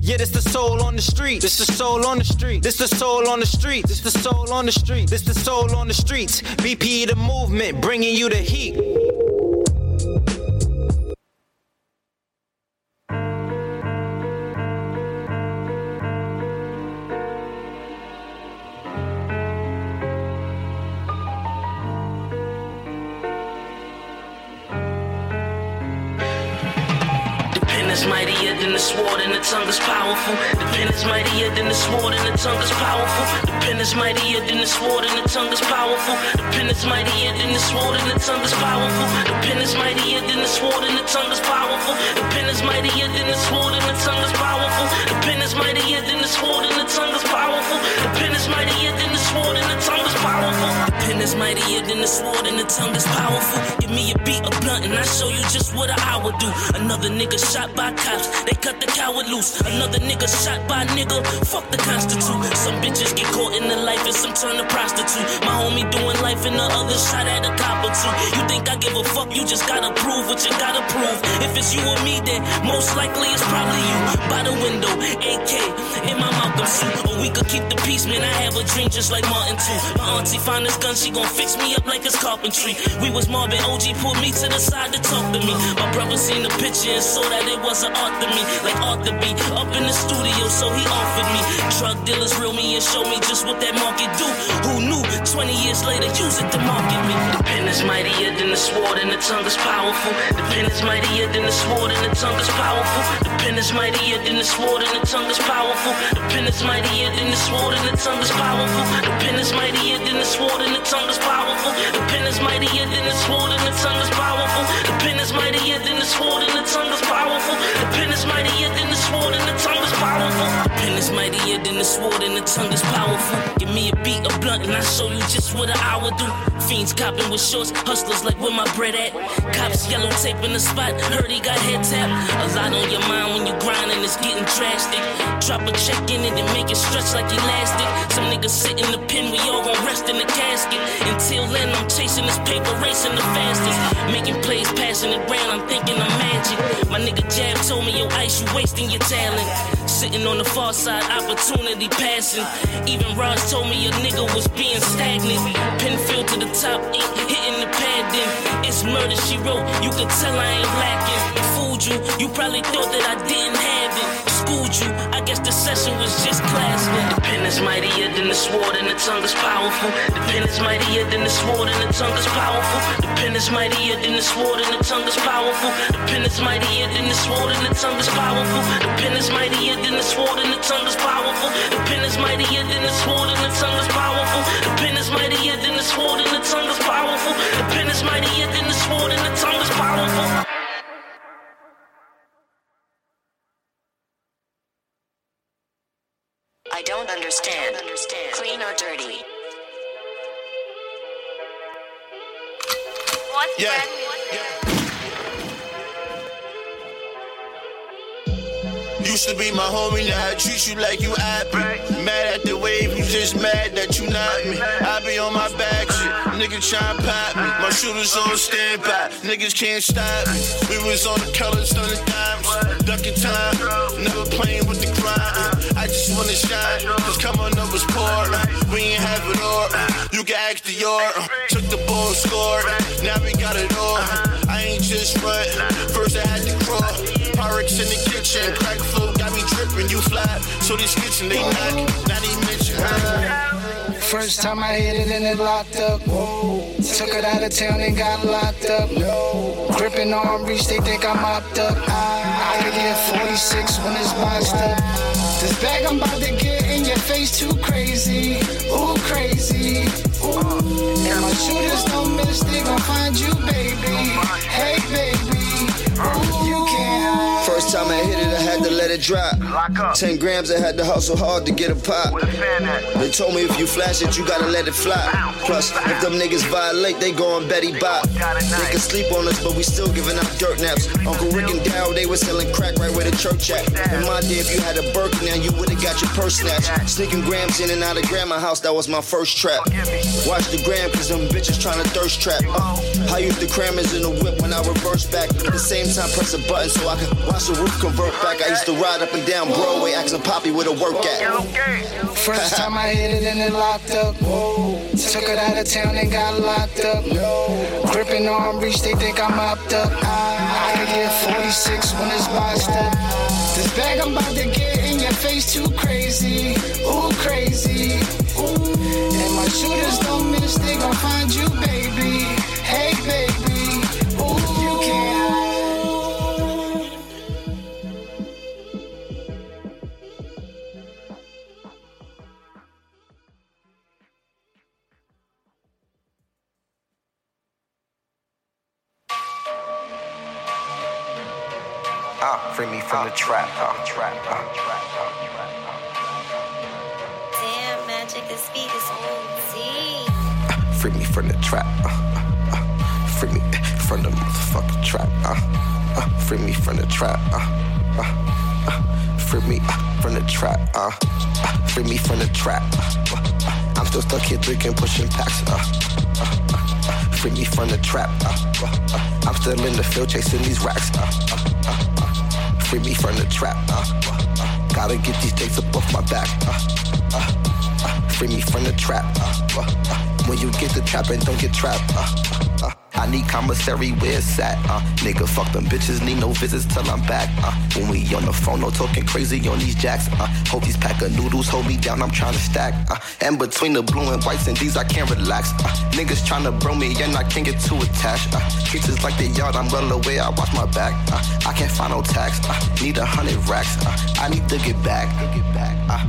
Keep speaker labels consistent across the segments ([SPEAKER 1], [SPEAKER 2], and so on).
[SPEAKER 1] Yeah, this the soul on the street. This the soul on the street. This the soul on the street. This the soul on the street. This the soul on the streets. BP the movement, bringing you the heat.
[SPEAKER 2] Powerful. The pen is mightier than the sword, and the tongue is powerful. The pen is mightier than the sword, and the tongue is powerful. The pen is mightier than the sword, and the tongue is powerful. The pen is mightier than the sword, and the tongue is powerful. The pen is mightier than the sword, and the tongue is powerful. The pen is mightier than the sword, and the tongue is powerful. The pen is mightier than the sword, and the tongue is powerful. Is mightier than the sword, and the tongue is powerful. Give me a beat, a blunt, and I show you just what I would do. Another nigga shot by cops, they cut the coward loose. Another nigga shot by nigga, fuck the constitute. Some bitches get caught in the life and some turn to prostitute. My homie doing life and the other shot at a cop or two. You think I give a fuck? You just gotta prove what you gotta prove. If it's you or me, then most likely it's probably you. By the window, AK in my Malcolm suit. Or we could keep the peace, man. I have a dream just like Martin too. My auntie find this gun, she gon' fix me up like it's carpentry. We was Marvin OG pulled me to the side to talk to me. My brother seen the picture and saw that it was an art to me, like art to be. Up in the studio, so he offered me. Drug dealers reel me and show me just what that market do. Who knew? 20 years later, use it to market me. The pen is mightier than the sword and the tongue is powerful. The pen is mightier than the sword and the tongue is powerful. The pen is mightier than the sword and the tongue is powerful. The pen is mightier than the sword and the tongue is powerful. The pen is mightier than the sword and the tongue is powerful. The pen is mightier than the sword and the tongue is powerful. The pen is mightier than the sword and the tongue is powerful. The pen is mightier than the sword and the tongue powerful. The pen is mightier than the sword and the tongue is powerful. Give me a beat, a blunt, and I show you just what an hour do. Fiends copping with shorts, hustlers like where my bread at. Cops yellow tape in the spot, heard he got head tap. A lot on your mind when you grinding, it's getting drastic. Drop a check in it and make it stretch like elastic. Some niggas sit in the pen, we all gon' rest in the casket. Until then, I'm chasing this paper, racing the fastest. Making plays, passing it round, I'm thinking I'm magic. My nigga Jab told me, yo, Ice, you wasting your talent. Sitting on the far side, opportunity passing. Even Raj told me a nigga was being stagnant. Pinfield to the top, ink hitting the pad. Then it's murder she wrote. You could tell I ain't lacking. Fooled you, you probably thought that I didn't have You, I guess the session was just classic. The pen is mightier than the sword and the tongue is powerful. The pen is mightier than the sword and the tongue is powerful. The pen is mightier than the sword and the tongue is powerful. The pen is mightier than the sword and the tongue is powerful. The pen is mightier than the sword and the tongue is powerful. The pen is mightier than the sword and the tongue is powerful. The pen is mightier than the sword and the tongue is powerful. The pen is mightier than the sword and the tongue is powerful.
[SPEAKER 3] I don't understand. Clean or dirty?
[SPEAKER 4] What's yeah. Used to be my homie, now I treat you like you happy. Mad at the wave, you just mad that you not me. I be on my back shit, nigga tryna pop me. My shooters on standby, niggas can't stop me. We was on the colors, stunning dimes, ducking time, never playing with the grind. Just wanna shine, cause coming up was poor. We ain't have it all, you can ask the yard. Took the ball, scored, now we got it all. I ain't just run, first I had to crawl. Pyrex in the kitchen, crack flow got me dripping, you fly. So this kitchen they knock, not even mention.
[SPEAKER 5] First time I hit it and it locked up. Whoa. Took it out of town and got locked up. No. Gripping arm reach, they think I'm mopped up. I, I could get 46 when it's boxed up. This bag I'm about to get in your face too crazy. Ooh, crazy. Ooh. And my shooters don't miss, they gon' find you, baby. Hey, baby. Ooh.
[SPEAKER 6] First time I hit it, I had to let it drop. Ten grams, I had to hustle hard to get a pop. They told me if you flash it, you gotta let it fly. Plus, if them niggas violate, they goin' Betty Bop. They can sleep on us, but we still giving out dirt naps. Uncle Rick and Daryl, they were selling crack right where the church at. In my day, if you had a Birkin, now you would've got your purse snatched. Sneaking grams in and out of grandma house, that was my first trap. Watch the gram, cause them bitches tryna thirst trap. Uh, I used the crammers in the whip when I reverse back. At the same time, press a button so I can watch the roof convert back. I used to ride up and down Broadway, asking Poppy where to work at.
[SPEAKER 5] First time I hit it and it locked up. Whoa. Took it out of town and got locked up. No. Gripping arm reach, they think I'm mopped up. I, I could get 46 when it's boxed up. This bag I'm about to get in your face too crazy. Ooh, crazy. Ooh. And my shooters don't miss, they gon' find you, baby. Hey, baby.
[SPEAKER 7] Uh, free me from the trap. Uh, trap. Uh,
[SPEAKER 8] Damn, magic, this beat is OD.
[SPEAKER 7] free me from the trap. Uh, uh, uh, free me from the motherfucking trap. Uh, uh, free me from the trap. Uh, uh, uh, free me uh, from the trap. Uh, uh, free me from the trap. Uh, uh, I'm still stuck here drinking, pushing packs. Uh, uh, uh, uh, free me from the trap. Uh, uh, uh, I'm still in the field chasing these racks. Uh, uh, free me from the trap. Uh, uh, uh, gotta get these dates up off my back. Uh, uh, uh, free me from the trap. When you get the trap and don't get trapped. I need commissary where it's at. Uh, nigga, fuck them bitches, need no visits till I'm back. Uh, when we on the phone, no talking crazy on these jacks. Uh, hope these pack of noodles hold me down, I'm trying to stack. Uh, and between the blue and whites and these, I can't relax. Uh, niggas trying to bro me and I can't get too attached. Uh, streets is like the yard, I'm well away, I watch my back. Uh, I can't find no tax, uh, need a hundred racks. Uh, I need to get back. Get back. Uh,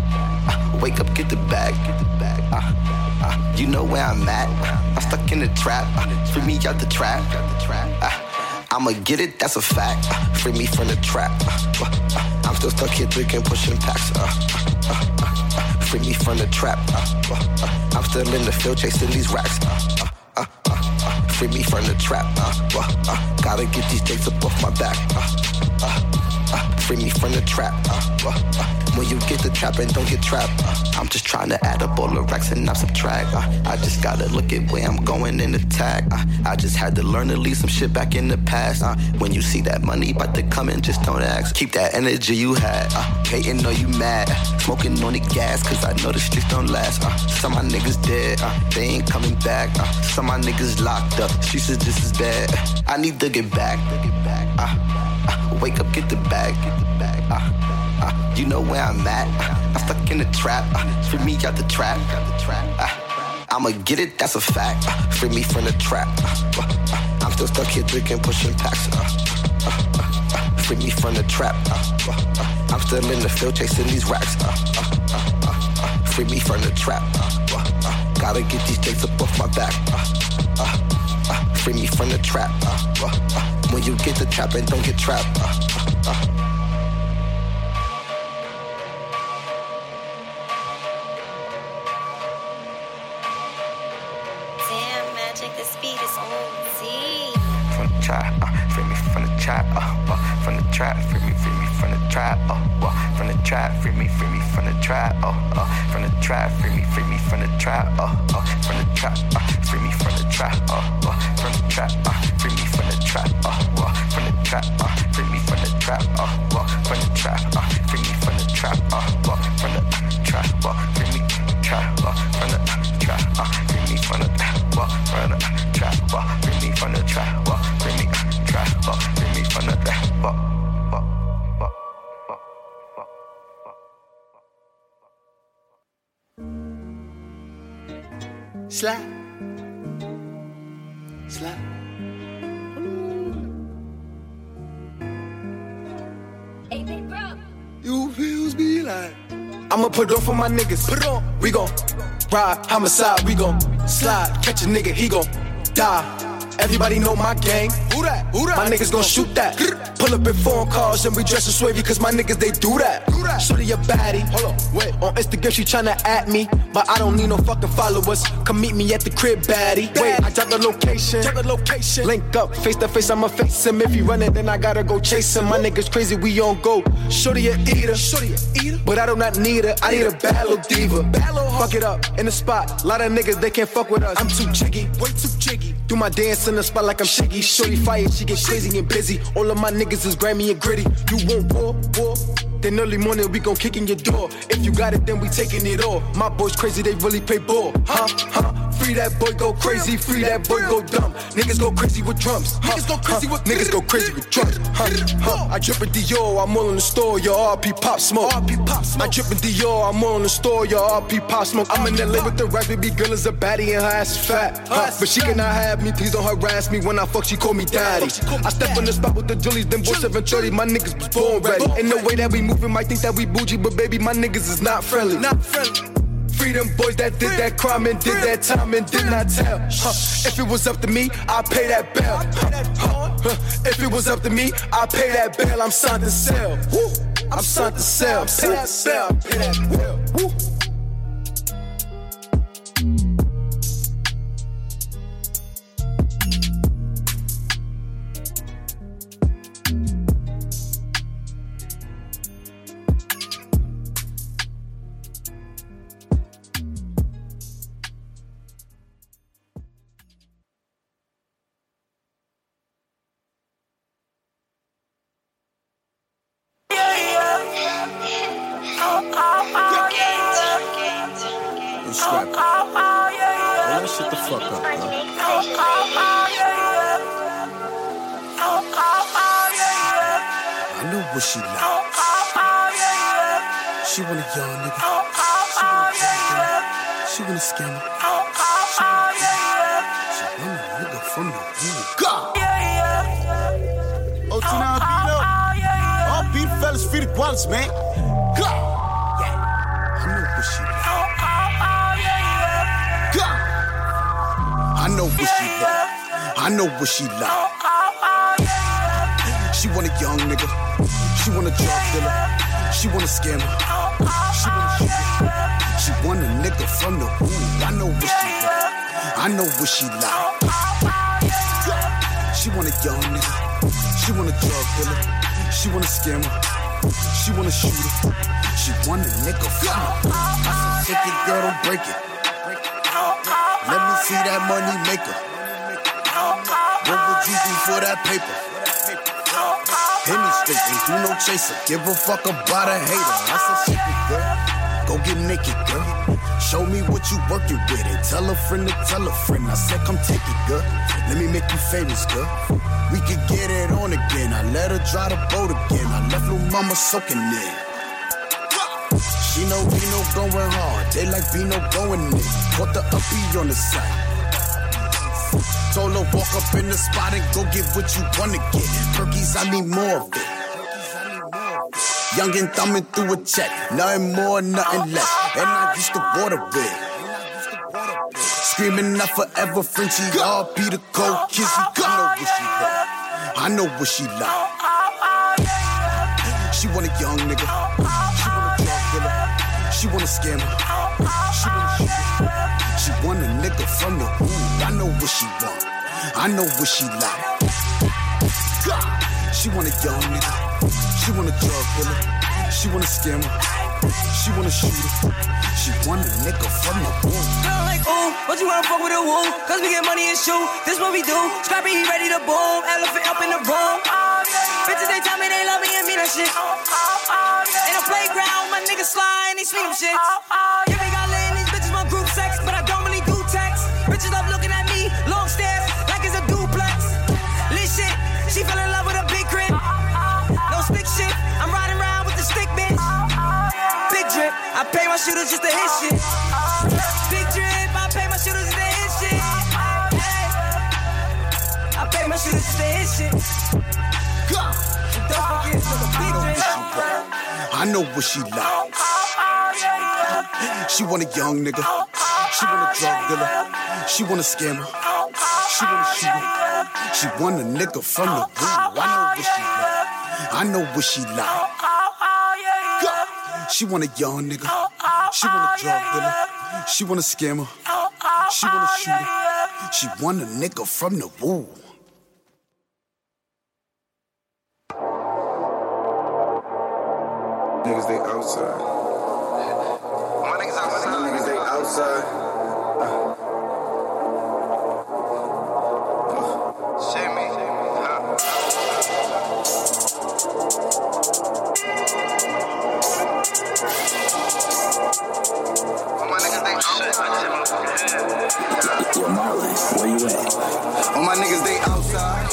[SPEAKER 7] uh, wake up, get the bag. Get the bag. You know where I'm at. I'm stuck in the trap. Free me out the trap. Uh, I'ma get it, that's a fact. Uh, free me from the trap. Uh, uh I'm still stuck here drinking, pushing packs. Uh, uh, free me from the trap. I'm still in the field chasing these racks. Free me from the trap. Gotta get these dates up off my back. Free me from the trap. When you get the trap and don't get trapped. Uh, I'm just trying to add up all the racks and not subtract. Uh, I just gotta look at where I'm going and attack. Uh, I just had to learn to leave some shit back in the past. Uh, when you see that money about to come in, just don't ask. Keep that energy you had. Uh, hating, know you mad. Smoking on the gas, cause I know the streets don't last. Uh, some my niggas dead, uh, they ain't coming back. Uh, some my niggas locked up, streets is just as bad. I need to get back. Uh, uh, wake up, get the bag. Get the bag. Uh, uh, you know where I'm at. Uh, I'm stuck in the trap. Uh, free me out the trap. Uh, I'ma get it, that's a fact. Uh, free me from the trap. Uh, uh, I'm still stuck here drinking, pushing packs. Uh, uh, uh, uh, free me from the trap. Uh, uh, uh, I'm still in the field chasing these racks. Uh, uh, uh, uh, uh, free me from the trap. Uh, uh, uh, gotta get these dates up off my back. Uh, uh, uh, free me from the trap. Uh, uh, uh, when you get the trap and don't get trapped. Trap, free me, free me from the trap, uh, uh, from the trap, free me, free me from the trap, uh, uh, from the trap, free me, free me from the trap, uh, uh, from the trap, uh, free me from the trap, uh, uh, from the trap, uh, free me from the trap, uh, uh, from the trap, uh, free me from the trap, uh, uh, from the trap, uh, free me from the trap, uh,
[SPEAKER 9] Slide. Slide. You feels be like.
[SPEAKER 10] I'ma put on for my niggas. Put on. We gon' ride, homicide. We gon' slide. Catch a nigga, he gon' die. Everybody know my gang.
[SPEAKER 9] Who that? Who that?
[SPEAKER 10] My niggas gon' shoot that. Pull up in foreign cars and we dress in swavy cause my niggas they do that.
[SPEAKER 9] Do that.
[SPEAKER 10] Shorty a baddie.
[SPEAKER 9] Hold on, wait.
[SPEAKER 10] On Instagram she tryna at me, but I don't need no fucking followers. Come meet me at the crib, baddie. Wait, I drop the location.
[SPEAKER 9] Drop the location.
[SPEAKER 10] Link up, face to face, I'ma face him. If he running, then I gotta go chase him. My niggas crazy, we on go. Shorty a eater.
[SPEAKER 9] Shorty a eater.
[SPEAKER 10] But I do not need her, I need a bad little diva.
[SPEAKER 9] Hoe.
[SPEAKER 10] Fuck it up in the spot. Lot of niggas, they can't fuck with us. I'm too jiggy.
[SPEAKER 9] Way too jiggy.
[SPEAKER 10] Do my dance in the spot like I'm shiggy. Shorty fire, she get crazy and busy. All of my niggas is Grammy and gritty. You want war, war? Then early morning we gon' kick in your door. If you got it, then we taking it all. My boys crazy, they really play ball. Huh, huh. Free that boy, go crazy. Free that boy, go dumb. Niggas go crazy with drums. Huh,
[SPEAKER 9] Niggas go crazy
[SPEAKER 10] huh.
[SPEAKER 9] with-
[SPEAKER 10] Niggas go crazy with drums. Huh, huh. I drip in Dior, I'm all in the store. Your RP pop smoke.
[SPEAKER 9] RP Pop Smoke.
[SPEAKER 10] I drip in Dior, I'm all in the store. Your RP pop smoke. I'm in LA with the rap, baby girl is a baddie and her ass is fat. Huh, But she cannot have me, please don't harass me. When I fuck, she call me daddy.
[SPEAKER 9] She call me
[SPEAKER 10] I step in the spot with the jollies, them boys 730. My niggas was born ready. Ain't no way that we moving, might think that we bougie, but baby, my niggas is not friendly.
[SPEAKER 9] Not friendly.
[SPEAKER 10] Free them boys that did that crime and did that time and did not tell. Huh. If it was up to me, I'd pay that bail. Huh. Huh. If it was up to me, I'd pay that bail. I'm signed to sell. Woo. I'm signed to sell. I'm signed to sell. Pay that. Woo.
[SPEAKER 9] Scammer. She want a shooter. She want a nigga hood. I said, take it, girl, don't break it. Let me see that money maker. What would you for that paper? Me straight, ain't do no chaser. Give a fuck about a hater. I said, shake it, girl. Go get naked, girl. Show me what you working with it. Tell a friend to tell a friend. I said, come take it, girl. Let me make you famous, girl. We could get it on again. I let her drive the boat again. I left little mama soaking in. She know we no going hard. They like Vino going in. Put the uppie on the side. Told her walk up in the spot and go get what you wanna get. Perkies, I need more of it. Young and thumbing through a check. Nothing more, nothing less. And I used to water it. Screaming out forever, Frenchie. Y'all be the cold kissy. I know what she like. I know what she like. She want a young nigga. She want a drug dealer. She want a scammer. She want a shooter. She want a nigga from the hood. I know what she want. I know what she like. She want a young nigga. She want a drug dealer. She want a scammer. She want a shooter. She want a nigga from the hood.
[SPEAKER 11] Sound like ooh, but you wanna fuck with a woo? Cause we get money and shoot. This what we do. Scrappy, he ready to boom. Elephant up in the room. Bitches, they tell me they love me and mean that shit. In the playground, my niggas slide and they swing them shit. I
[SPEAKER 9] know what she like. She want a young nigga. She want a drug dealer. She want a scammer. She want a shooter. She want a nigga from the woo. I know what she like. I know what she like. She want a young nigga. She want a drug dealer. She want a scammer. She want a shooter. She want a nigga from the woo.
[SPEAKER 12] Niggas, they outside. My niggas outside. My niggas, they outside. Shimmy.
[SPEAKER 13] Yo, Marley, where you at?
[SPEAKER 12] All my niggas, they outside.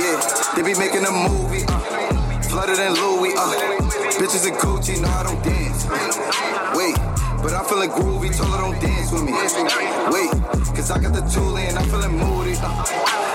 [SPEAKER 12] Yeah, they be making a movie. Uh, flooded in Louis. Bitches in Gucci, no, I don't dance. Wait, but I'm feeling groovy, told her don't dance with me. Wait, cause I got the tool and I'm feeling moody.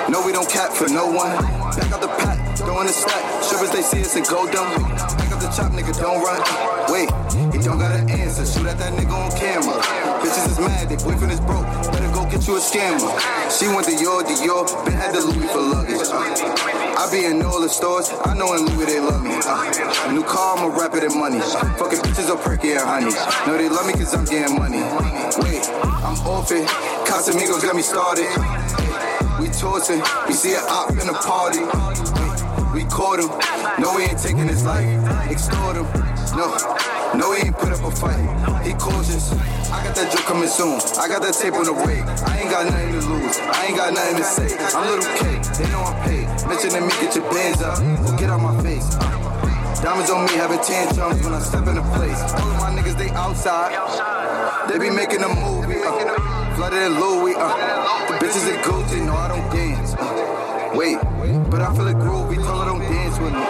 [SPEAKER 12] No, we don't cap for no one. Back out the pack, throwing the stack. Strippers, they see us and go dumb. Back up the chop, nigga, don't run. Wait, he don't got an answer. Shoot at that nigga on camera. Bitches is mad, they boyfriend is broke. Better go get you a scammer. She went to your Dior, been had the Louis for luggage. I be in all the stores, I know in Louis they love me. Uh, new car, I'ma wrap it in money. Fucking bitches are perky and honey. No, they love me cause I'm getting money. Wait, I'm off it. Casamigos got me started. We tossing, we see an op in the party. Caught him, no, he ain't taking his life. Extort him, no, no, he ain't put up a fight. He cautious. I got that joke coming soon. I got that tape on the way. I ain't got nothing to lose. I ain't got nothing to say. I'm little K, they know I'm paid. Mentioning me, get your bands up. Get out my face. Diamonds on me, having tantrums when I step in the place. All of my niggas, they outside. They be making a movie. Uh, flooded in Louis. Uh, the bitches in Gucci, no, I don't dance. Uh, wait, but I feel it her don't dance with me.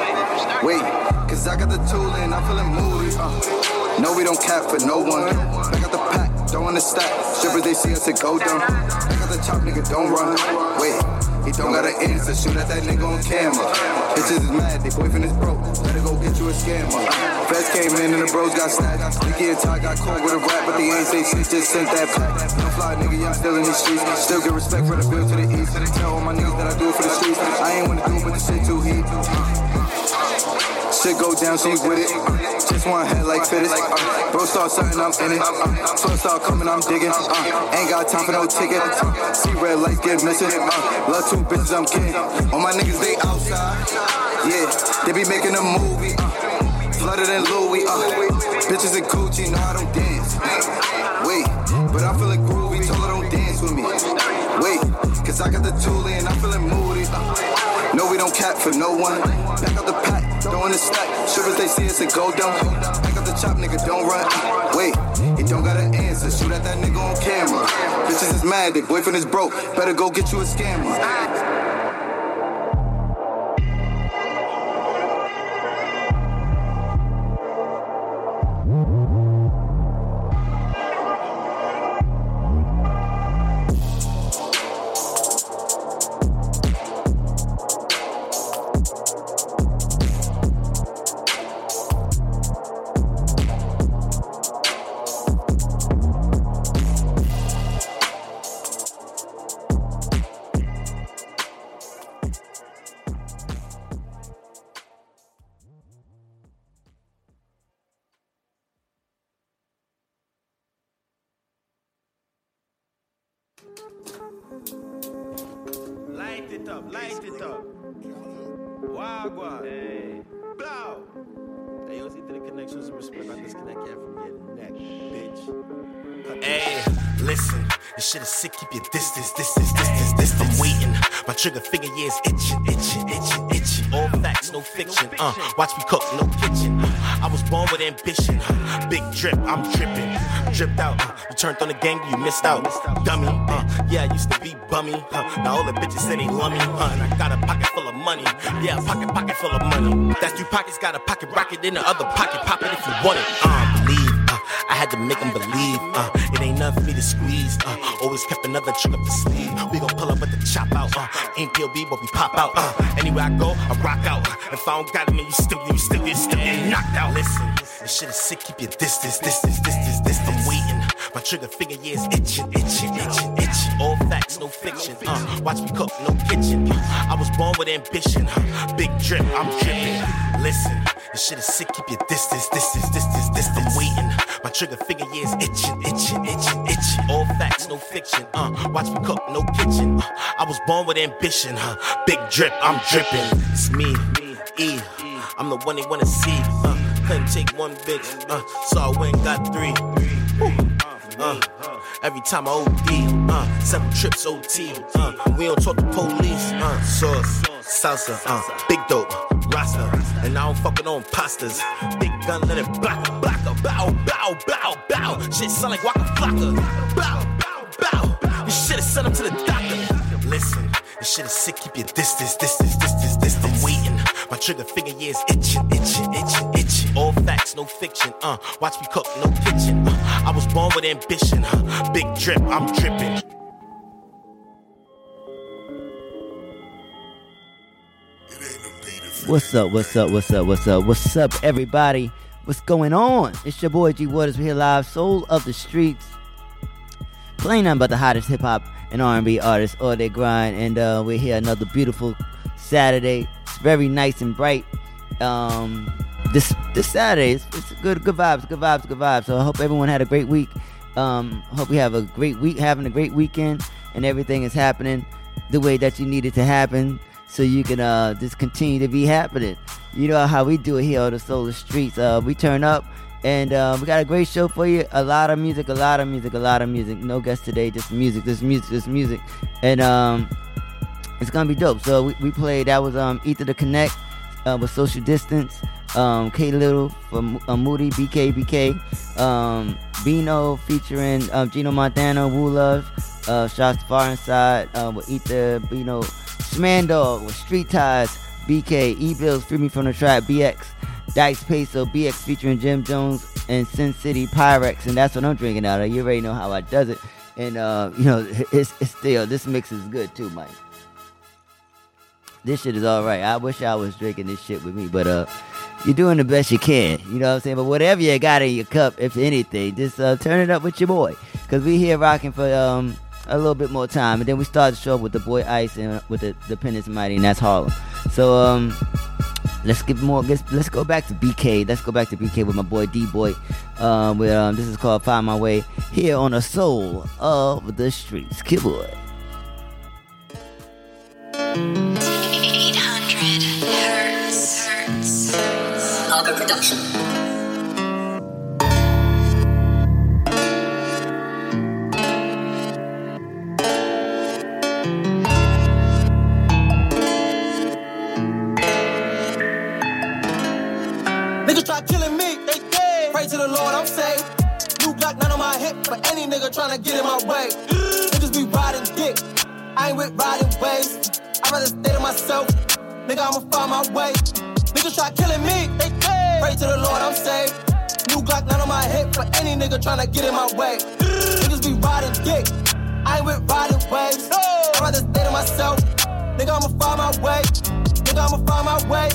[SPEAKER 12] Wait, cause I got the tool and I'm feeling moody. Uh, no, we don't cap for no one. I got the pack, don't wanna stack. Strippers, they see us and go down. I got the chop, nigga, don't run. Wait. He don't got an answer, shoot at that nigga on camera. Bitches is mad, they boyfriend is broke. Better go get you a scammer. Feds came in and the bros got snatched. Nicky and Ty got caught with a rap, but they ain't say shit, just sent that pack. No fly nigga, I'm still in these streets. Still get respect for the bill to the east. Tell all my niggas that I do it for the streets. I ain't wanna do it, but the shit too heat. Shit go down, she with it. Just one head like fittest. Bro start something, I'm in it. Uh, First start coming, I'm digging. Uh, ain't got time for no ticket. See red lights get missing. Uh, love two bitches, I'm king. All my niggas, they outside. Yeah, they be making a movie. Flooded in Louis. Uh, bitches in Gucci, no, I don't dance. Wait, but I'm feeling groovy, told her don't dance with me. Wait, cause I got the tool and I'm feeling moody. Uh, no, we don't cap for no one. Back up the pack, throwing the stack. Shivers, they see us and go down. Back up the chop, nigga, don't run. Wait, he don't got an answer. Shoot at that nigga on camera. Bitches is mad, their boyfriend is broke. Better go get you a scammer.
[SPEAKER 14] Gang, you missed out. Dummy. Uh, yeah, I used to be bummy. Uh, now all the bitches say they love me. Uh, and I got a pocket full of money. Yeah, pocket, pocket full of money. That's two pockets, got a pocket rocket in the other pocket. Pop it if you want it. Uh, believe. Uh, I had to make them believe. Uh, it ain't nothing for me to squeeze. Uh, always kept another trick up the sleeve. We gon' pull up with the chop out. Uh, ain't POB, but we pop out. Uh, anywhere I go, I rock out. If I don't got it, man, you still, you still, you still get knocked out. Listen, this shit is sick. Keep your distance, distance, distance, distance. Trigger finger, yeah, is itching, itching, itching, itching. All facts, no fiction. Uh, watch me cook, no kitchen. Uh, I was born with ambition. Uh, big drip, I'm dripping. Listen, this shit is sick. Keep your distance, distance, distance, distance. I'm waiting. My trigger finger, yeah, is itching, itching, itching, itching. All facts, no fiction. Uh, watch me cook, no kitchen. Uh, I was born with ambition. Uh, big drip, I'm dripping. It's me, E. I'm the one they wanna see. Uh, couldn't take one bitch, uh, so I went got three. Woo. Uh, every time I OD, uh, seven trips OT, uh, we don't talk to police, uh, sauce, salsa, uh, big dope, rasta, and I don't fucking on pastas. Big gun, let it black, black, bow, bow, bow, bow. Shit sound like Waka Flocka. Bow, bow, bow. You should've sent him to the doctor. Listen, this shit is sick. Keep your distance, distance, distance, distance. I'm. My trigger finger, yeah, is itching, itching, itching, itching. All facts, no fiction. Uh, watch me cook, no kitchen. Uh, I was born with ambition. Uh, big drip, I'm dripping.
[SPEAKER 15] What's up? What's up? What's up? What's up? What's up, everybody? What's going on? It's your boy G Waters. We're here live, soul of the streets, playing nothing but the hottest hip hop and R&B artists all day grind, and uh, we're here another beautiful Saturday. It's very nice and bright. Um, this this Saturday, it's, it's good good vibes, good vibes, good vibes. So I hope everyone had a great week. Um, hope we have a great week, having a great weekend, and everything is happening the way that you need it to happen so you can uh, just continue to be happening. You know how we do it here on the Solar Streets. Uh, we turn up and uh, we got a great show for you. A lot of music, a lot of music, a lot of music. No guests today, just music, just music, just music. And um, it's gonna be dope. So we, we played. That was um, Ether to Connect uh, with Social Distance. Um, K Little from uh, Moody, BK, BK. Um, Bino featuring um, Gino Montana, Woo Love. Uh, Shots Far Inside uh, with Ether, Bino. Smandog with Street Ties, BK, E Bills, Free Me from the Trap, BX, Dice Peso, BX featuring Jim Jones and Sin City Pyrex, and that's what I'm drinking out of. You already know how I does it, and uh, you know it's, it's still this mix is good too, Mike. This shit is all right. I wish I was drinking this shit with me, but uh, you're doing the best you can. You know what I'm saying? But whatever you got in your cup, if anything, just uh, turn it up with your boy, cause we here rocking for um a little bit more time, and then we start the show with the boy Ice and with the Dependence Mighty, and that's Harlem. So um, let's get more. Let's, let's go back to BK. Let's go back to BK with my boy D Boy. Um, with um, this is called Find My Way here on the Soul of the Streets. Kid boy.
[SPEAKER 16] For any nigga tryna get in my way. Niggas be riding dick, I ain't with riding waves. I'd rather stay to myself, nigga, I'ma find my way. Niggas try killing me, they. Pray to the Lord, I'm saved. New Glock, none on my hip, for any nigga tryna get in my way. Niggas be riding dick, I ain't with riding waves. I'd rather stay to myself, nigga, I'ma find my way. Nigga, I'ma find my way.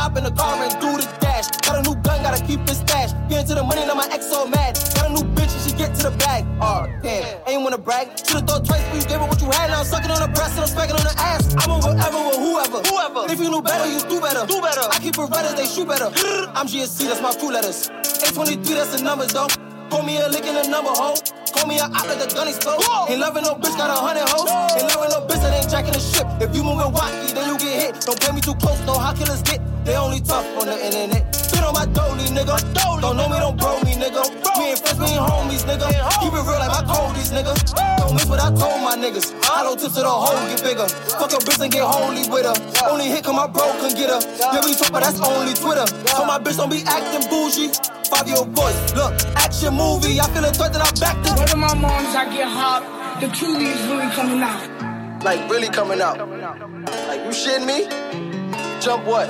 [SPEAKER 16] Hop in the car and do the dash. Got a new gun, gotta keep it stashed. Get into the money, now my ex so mad. Got a new bitch and she get to the bag. Oh, damn, ain't wanna brag. Should've thought twice when you gave her what you had. Now I'm sucking on the breast and I'm smacking on the ass. I'm on whatever with whoever. Whoever. If you knew better, you do better. Do better. I keep it as they shoot better. I'm GSC, that's my crew letters. 823, that's the numbers though. Call me a lick in the number hole. Call me a op the gun explode. Ain't loving no bitch, got a hundred hoes. Ain't loving no bitch that ain't jacking the ship. If you moving wacky, then you get hit. Don't play me too close, know how killers get. They only tough on the internet. Been on my dolly, nigga. Don't know me, don't bro me, nigga. Me ain't friends, we ain't homies, nigga. Keep it real like my coldies, nigga. Don't miss what I told my niggas. Hollow tips to the hole get bigger. Fuck your bitch and get holy with her. Only hit 'cause my bro can get her. Yeah, we talk, but that's only Twitter. Told my bitch don't be acting bougie. Five year old voice, look, action movie. I feel a threat that I backed up.
[SPEAKER 17] One of my moms, I get hot. The cutie is really coming out.
[SPEAKER 16] Like really coming out. Like you shitting me? Jump what?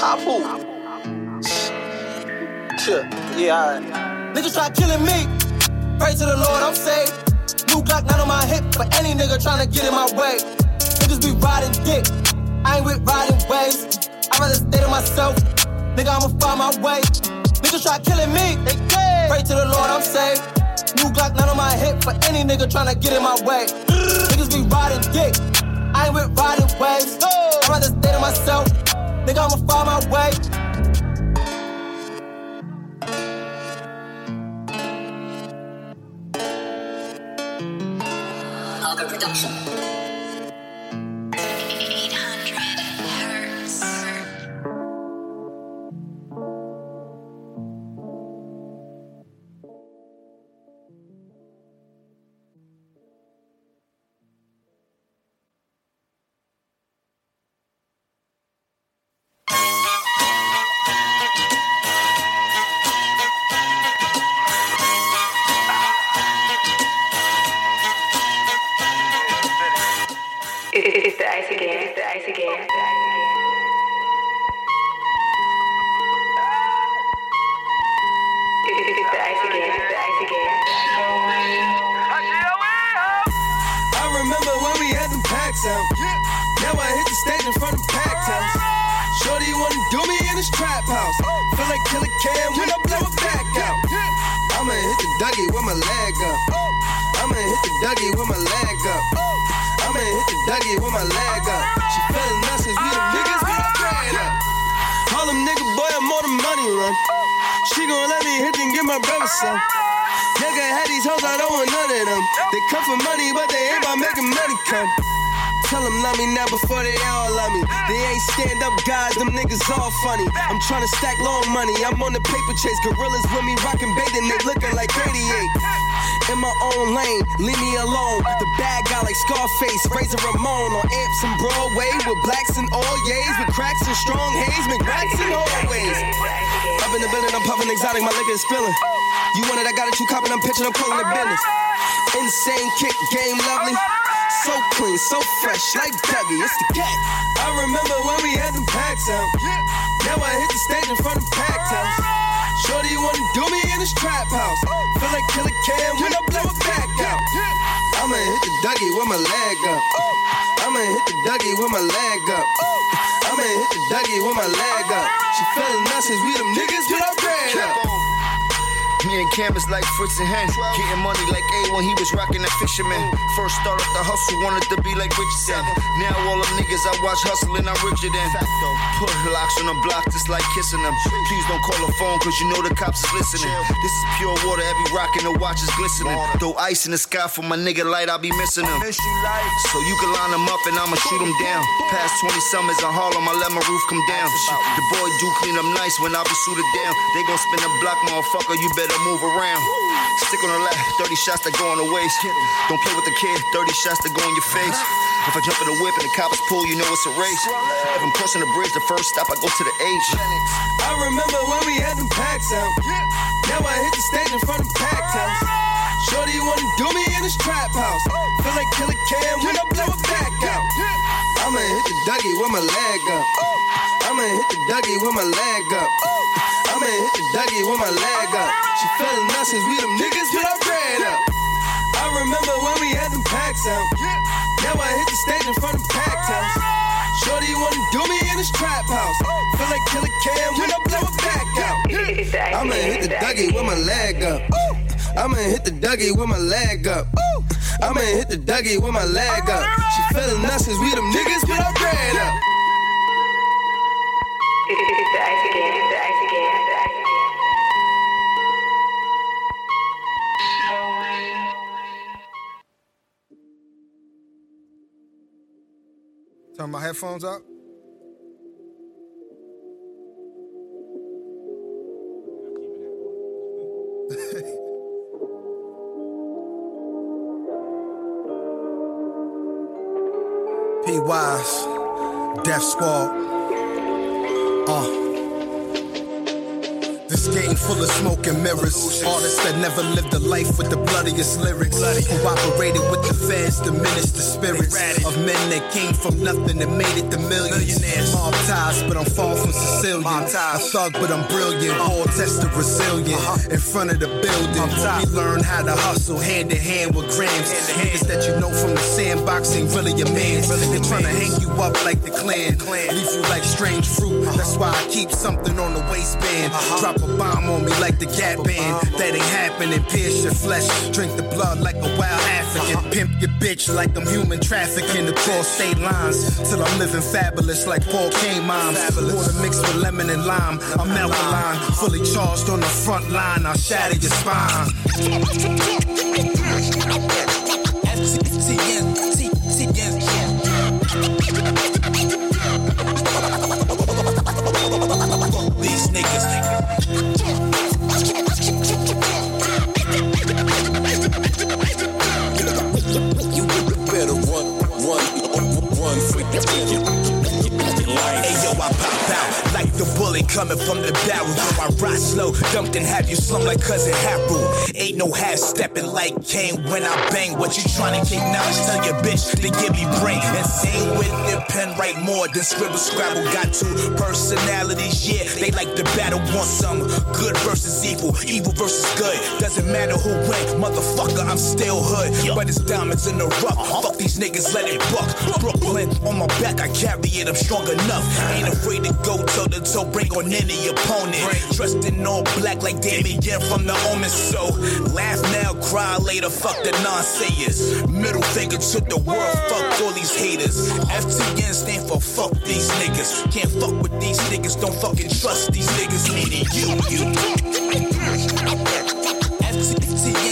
[SPEAKER 16] Hop who? Yeah, alright.
[SPEAKER 10] Niggas try killing me. Pray to the Lord, I'm saved. New Glock not on my hip, but any nigga tryna get in my way. Niggas be riding dick. I ain't with riding waves. I'd rather stay to myself. Nigga, I'ma find my way. Niggas try killing me. They. Pray to the Lord, I'm saved. New Glock not on my hip, but any nigga tryna get in my way. Niggas be riding dick. I ain't with riding waves. I'd rather stay to myself. Nigga, I'ma find my way.
[SPEAKER 8] Production.
[SPEAKER 10] Funny. I'm stack long money, I'm on the paper chase. Gorillas with me rockin' bathing, they looking like 88. In my own lane, leave me alone. The bad guy like Scarface, Razor Ramon on amps and Broadway with blacks and all yays, with cracks and strong haze, McRacks and always. Up in the building, I'm puffing exotic, my liquor is spilling. You want it, I got it, you copping, I'm pitching, I'm calling it business. Insane kick, game lovely. So clean, so fresh, like Dougie, it's the cat. I remember when we had them packs out. Now I hit the stage in front of packed house. Shorty wanna do me in this trap house. Feel like Killer Cam when I blow it back out. I'ma hit the Dougie with my leg up. I'ma hit the Dougie with my leg up. I'ma hit the Dougie with my leg up. She feeling us as we them niggas with our bread up.
[SPEAKER 6] Me and Cam is like Fritz and Hen. Getting money like A when he was rocking that fisherman. First started the hustle, wanted to be like Richardson. Now all them niggas I watch hustling, I'm richer than. Put locks on the block just like kissing them. Please don't call the phone cause you know the cops is listening. This is pure water, every rock in the watch is glistening. Throw ice in the sky for my nigga light, I'll be missing him. So you can line them up and I'ma shoot them down. Past 20 summers in Harlem, I let my roof come down. The boy do clean up nice when I be suited down. They gon' spin the block, motherfucker, you better move around. Stick on the left, 30 shots that go on the waist. Don't play with the kid, 30 shots that go in your face. If I jump in the whip and the cops pull, you know it's a race. If I'm crossing the bridge, the first stop, I go to the H.
[SPEAKER 10] I remember when we had them packs out. Now I hit the stage in front of packed house. Shorty wanna do me in this trap house. Feel like Killer Cam when I blow it back out. I'ma hit the Dougie with my leg up. I'ma hit the Dougie with my leg up. I'ma hit the Dougie with my leg up. She feeling us cause we them niggas with our bread up. I remember when we had them packs out. Now I hit the stage in front of packed house. Shorty wanna do me in this trap house. Feel like Killer Cam when I blow it back out. I'ma hit the Dougie with my leg up. I'ma hit the Dougie with my leg up. I'ma hit the Dougie with my leg up. She feeling us cause we them niggas with our bread up.
[SPEAKER 18] It's the ice again. It's the ice
[SPEAKER 19] Turn my headphones up. P Wise, Death Squad. Uh. This game full of smoke and mirrors. Artists that never lived a life with the bloodiest lyrics. Who operated with the feds, diminish the spirits of men that came from nothing and made it to millions. Mob ties, but I'm far from Sicilian. A thug, but I'm brilliant. All tested resilient. In front of the building, we learn how to hustle hand in hand with grams. Niggas that you know from the sandbox ain't really your man. They tryna hang you up like the clan. Leave you like strange fruit. That's why I keep something on the waistband. Drop a bomb on me like the Gap Band. That ain't happening. Pierce your flesh. Drink the blood like a wild African. Pimp your bitch like I'm human trafficking across state lines. Till I'm living fabulous like Paul K. moms. Water mixed with lemon and lime. I'm alkaline. Fully charged on the front line. I'll shatter your spine.
[SPEAKER 14] Coming from the barrel. Yo, I ride slow, dumped and have you slum like cousin Harold. Ain't no half stepping like Kane when I bang. What you trying to kick now? Tell your bitch to give me brain. And same with the pen, write more than scribble scrabble. Got two personalities, yeah. They like the battle, want some good versus evil, evil versus good. Doesn't matter who win, motherfucker. I'm still hood, but it's diamonds in the rough. Uh-huh. Fuck these niggas, let it buck. Brooklyn on my back, I carry it. I'm strong enough. Ain't afraid to go toe to toe, bring on any opponent. Dressed in all black like Damien from the Omen. So laugh now, cry later. Fuck the non-sayers. Middle finger to the world. Fuck all these haters. FTN stand for fuck these niggas. Can't fuck with these niggas. Don't fucking trust these niggas. Meaning you, you. FTN,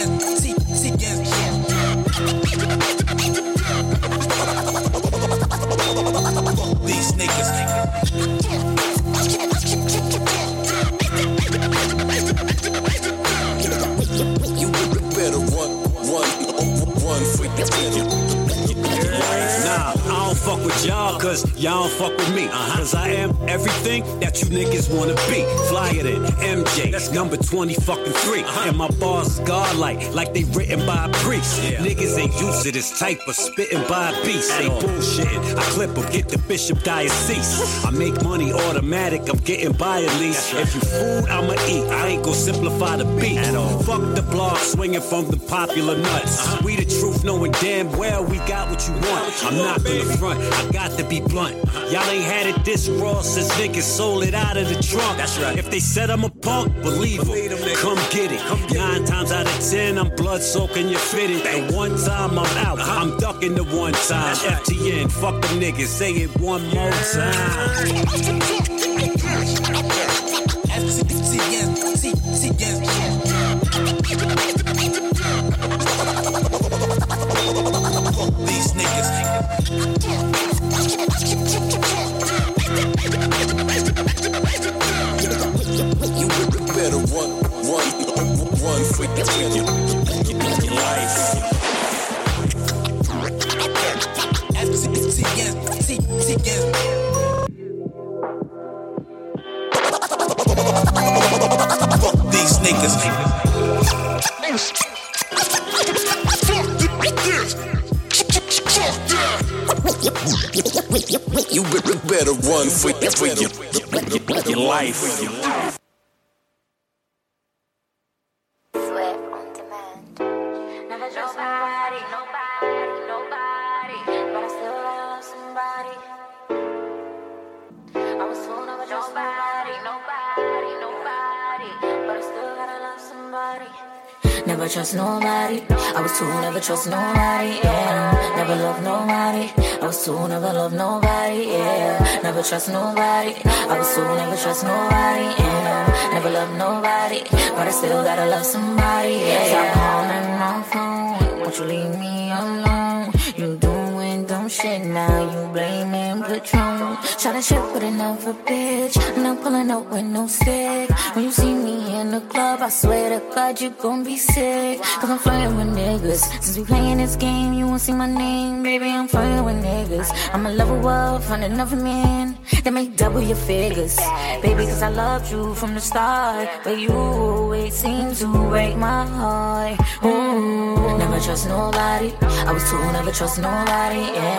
[SPEAKER 20] y'all cause y'all don't fuck with me. Cause I am everything that you niggas wanna be. Flyer than MJ, that's number 20 fucking 3. And my bars godlike, like like they written by a priest. Niggas ain't used to this type of spitting by a beast. They bullshitting. I clip clip 'em, get the bishop diocese. I make money automatic, I'm getting by at least. If you food, I'ma eat. I ain't gon' simplify the beat. Fuck the blog swinging from the popular nuts. We the truth knowing damn well we got what you want. I'm not gonna front, I got to be blunt. Y'all ain't had it this raw since niggas sold it out of the trunk. That's right. If they said I'm a punk, believe them. Come get it. Nine times out of ten, I'm blood soaking your fitted. And one time I'm out, I'm ducking the one time. FTN, fuck them niggas, say it one more time.
[SPEAKER 9] You better run for your, life.
[SPEAKER 21] Never trust nobody. I was too never trust nobody. Yeah, never love nobody. I was too never love nobody. Yeah, never trust nobody. I was too never trust nobody. Yeah, never love nobody. But I still gotta love somebody. Yeah, stop calling my phone. Won't you leave me alone? You doing dumb shit now. You blaming Patron. Try to shit with another bitch. And I'm pulling up with no stick. When you see me in the club, I swear to God, you gon' be sick. Cause I'm flirting with niggas. Since we playing this game, you won't see my name. Baby, I'm flirting with niggas. I'ma level up, find another man that make double your figures. Baby, cause I loved you from the start. But you always seem to break my heart. Ooh, never trust nobody. I was too never trust nobody. Yeah,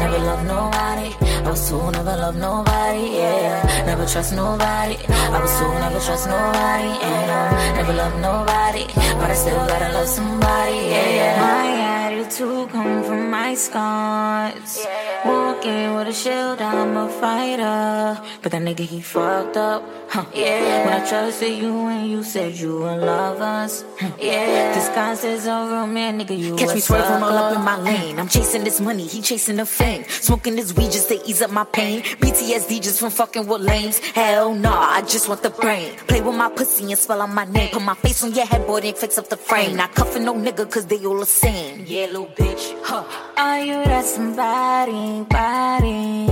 [SPEAKER 21] never love nobody. I was too never love nobody. Yeah, never trust nobody. I was too never trust nobody. And yeah. never love nobody. But I still gotta love somebody. Yeah, my attitude come from my scars. Walking with a shield, I'm a fighter. But that nigga, he fucked up. Huh. Yeah. When I trusted you and you said you would love us. Huh. Yeah. Disguised as a real man, nigga, you
[SPEAKER 22] Catch
[SPEAKER 21] a
[SPEAKER 22] me swerving all up in my lane. I'm chasing this money, he chasing the fame. Smoking this weed just to ease up my pain. PTSD just from fucking with lames. Hell nah, I just want the brain. Play with my pussy and spell out my name. Put my face on your headboard and fix up the frame. Not cuffing no nigga cause they all the same. Yeah, little bitch. Huh.
[SPEAKER 21] Are you that somebody, body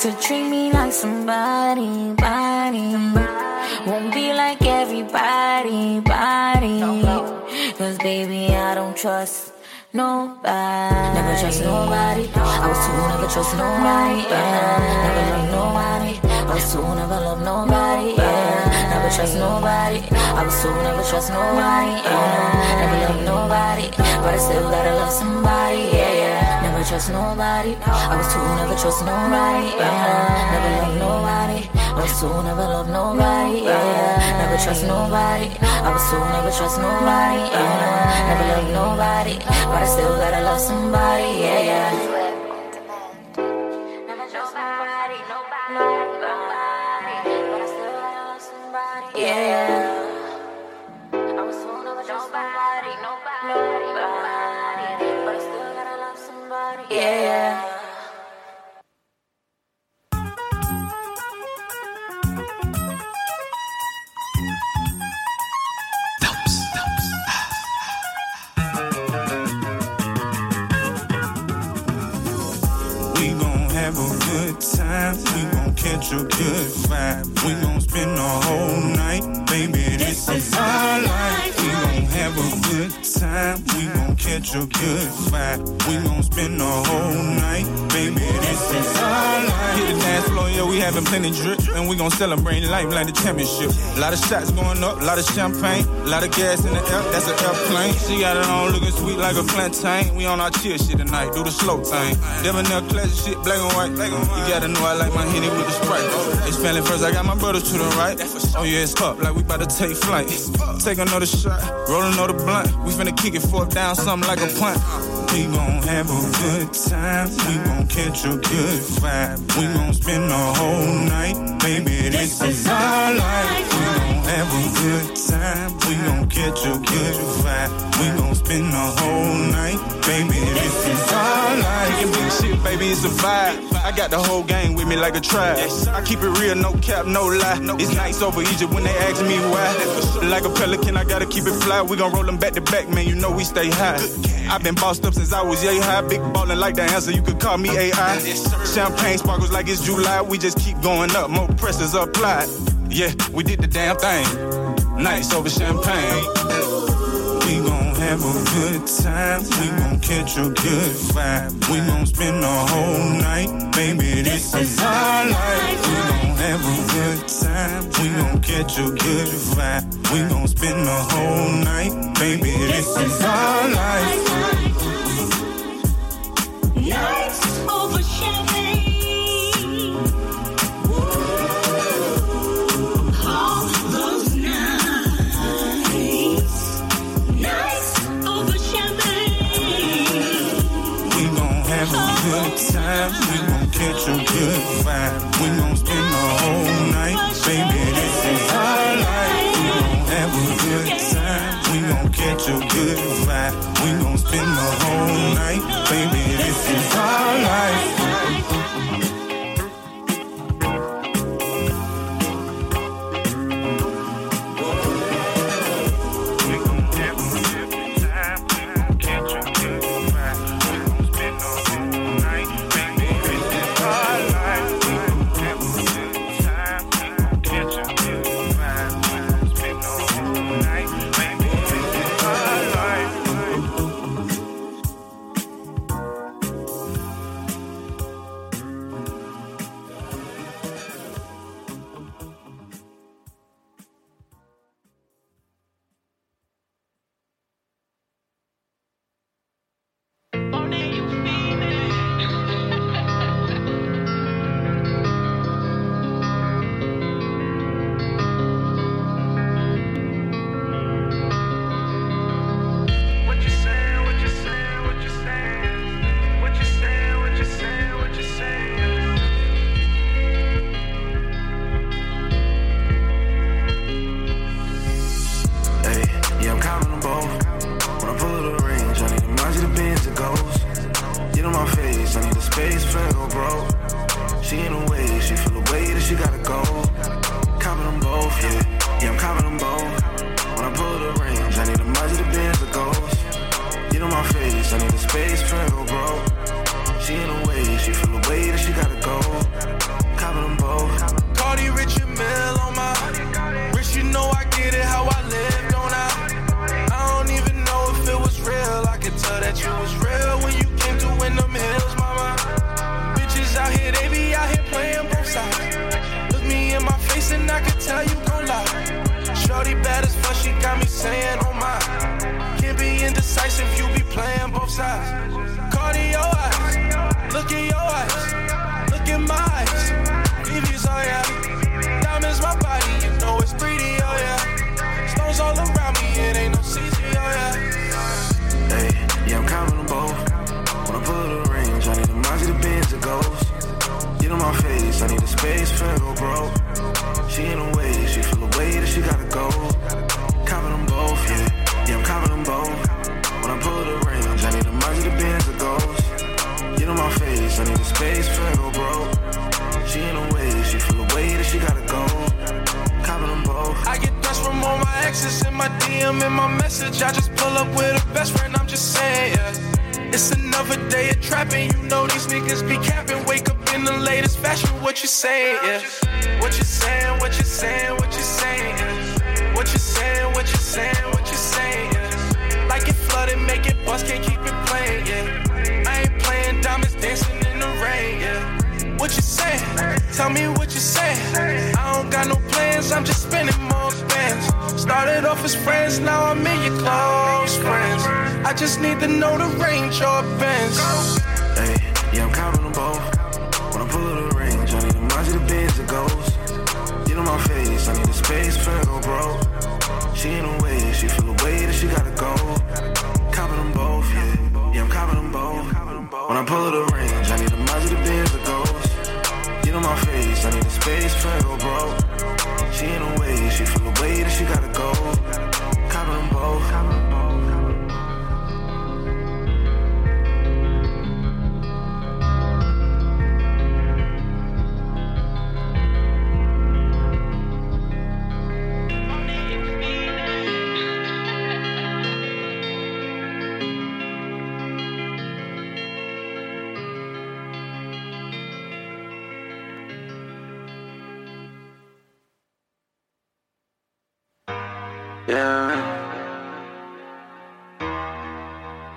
[SPEAKER 21] To treat me like somebody, body Won't be like everybody, body Cause baby, I don't trust nobody. Never trust nobody. I was too never trust nobody, yeah. Never love nobody. I was too never love nobody, yeah. Never trust nobody. I was too never trust nobody, yeah. Never love nobody But I still gotta love somebody, yeah, yeah Never trust nobody. I was too never trust nobody, yeah. Never love nobody I was too never love nobody, yeah. Never trust nobody. I was too never trust nobody, yeah. Never love nobody But I still gotta love somebody, yeah, yeah Yeah.
[SPEAKER 23] Catch a good vibe. We gon' spend the whole night. Baby, this is our life. We gon' have a good time. We gon' catch a good vibe. We gon' spend the whole night. Baby, this is our life. Hit the dance floor, yeah, we having plenty drip. And we gon' celebrate life like the championship. A lot of shots going up, a lot of champagne. A lot of gas in the air, that's an airplane. She got it on looking sweet like a plantain. We on our chill shit tonight, do the slow thing. Debonair classic shit, black and white. You gotta know I like my henny with the sprite. It's spelling first, I got my brothers to the right. Oh yeah, it's up, like we about to take flight. Take another shot, roll another blunt. We finna kick it fourth down, something like a punt. We gon' have a good time. We gon' catch a good vibe. We gon' spend the whole night. Baby, this is our life. We gon' have a good time. We gon' catch a good vibe. We gon' spend the whole night. Baby, this is our life. Kicking big shit, baby, it's a vibe. I got the whole gang with me like a tribe. I keep it real, no cap, no lie. It's Nights Over Egypt when they ask me why. Like a pelican, I gotta keep it fly. We gon' roll them back to back, man. You know we stay high. I've been bossed up since I was yay high. Big ballin' like the answer, you could call me AI. Champagne sparkles like it's July. We just keep going up, more pressures applied. Yeah, we did the damn thing.
[SPEAKER 24] Nights over champagne.
[SPEAKER 23] We gon' have a good time. We gon' catch a good vibe. We gon' spend the whole night. Baby, this is our life. We gon' have a good time. We gon' catch a good vibe. We gon' spend the whole night. Baby, this is our life.
[SPEAKER 25] Nights Started off as friends, now I'm in your close friends. I just need to know the range or bends.
[SPEAKER 12] Hey, yeah, I'm counting them both. When I pull the range, I need a Mazda the Benz that goes. Get on my face, I need a space for go bro. She in a way, she feel the way that she gotta go. Copping them both, yeah. Yeah, I'm copping them both. When I pull the range, I need a Mazda the Benz that goes. Get on my face, I need a space for go bro. She in a way, she feel the way that she gotta go. Copping them both.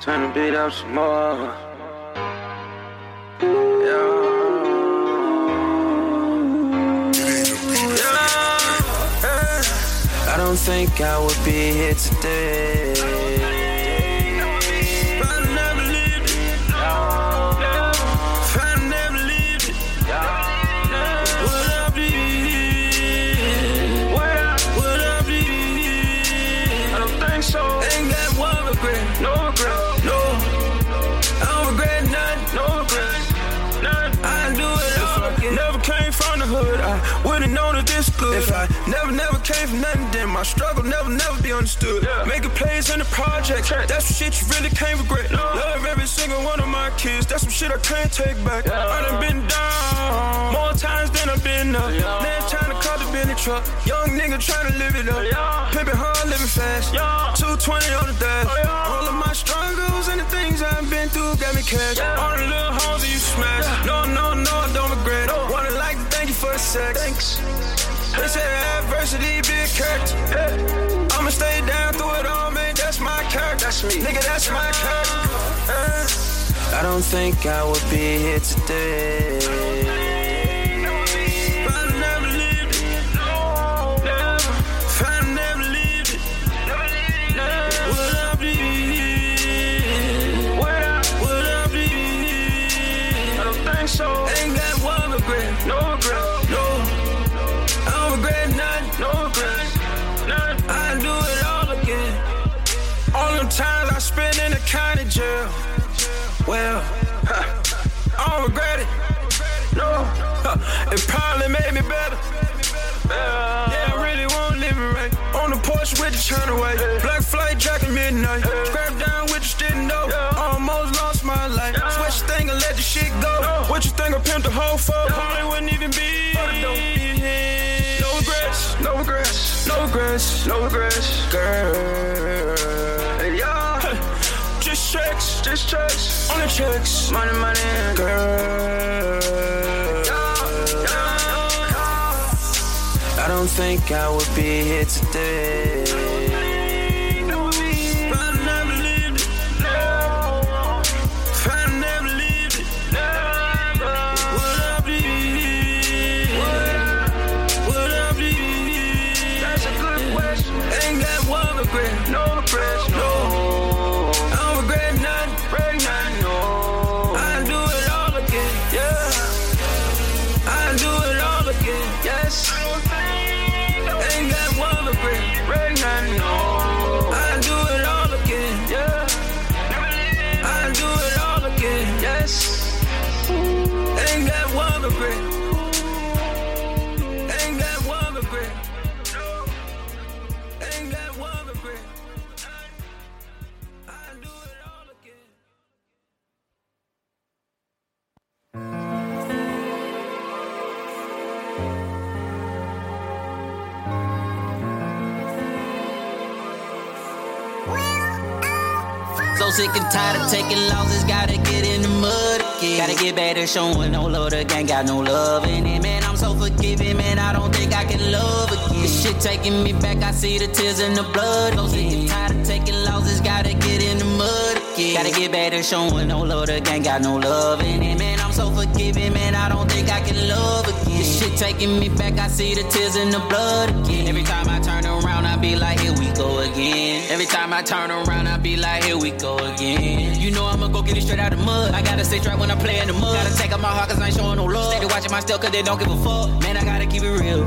[SPEAKER 25] Turn the beat up some more. Yeah. Yeah. I don't think I would be here today. Good. If I never, never came from nothing, then my struggle never, never be understood. Making plays in the project. That's some shit you really can't regret. Love every single one of my kids. That's some shit I can't take back. I done been down more times than I've been up. Man trying to cut the Bentley truck. Young nigga trying to live it up. Pimpin' hard, living fast. 220 on the dash. Oh, All of my struggles and the things I've been through got me cash. All the little hoes that you smash. No, no, no, I don't regret. Wanna like to thank you for the sex. Thanks. They say adversity be a character. I'ma stay down through it all, man. That's my character. That's me. Nigga, that's my character. Uh. I don't think I would be here today. Well, I don't regret it. No, it probably made me better. Yeah, I really want living right. On the porch with the turn away. Black flight jacket midnight. Scrap down with the stick no. Almost lost my life. Switch thing and let the shit go. What you think I pimped the hoe for? Probably wouldn't even be. No regrets, no regrets, no regrets, no regrets, girl. Yeah, just checks, on the checks, money, money, girl. I don't think I would be here today.
[SPEAKER 26] Sick and tired of taking losses, gotta get in the mud again. Gotta get back to showing no love, the gang got no love in it. Man, I'm so forgiving, man, I don't think I can love again. This shit taking me back, I see the tears in the blood. So sick and tired of taking losses, gotta get in the mud again. Gotta get back to showing no love, the gang got no love in it. Man, so forgiving, man, I don't think I can love again. This shit taking me back, I see the tears in the blood again. Every time I turn around, I be like, here we go again. Every time I turn around, I be like, here we go again. You know I'ma go get it straight out the mud. I gotta stay trapped when I play in the mud. Gotta take out my heart cause I ain't showing no love. Steady watching my step cause they don't give a fuck. Man, I gotta keep it real.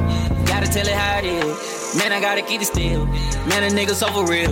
[SPEAKER 26] Gotta tell it how it is. Man, I gotta keep it still. Man, a nigga so for real.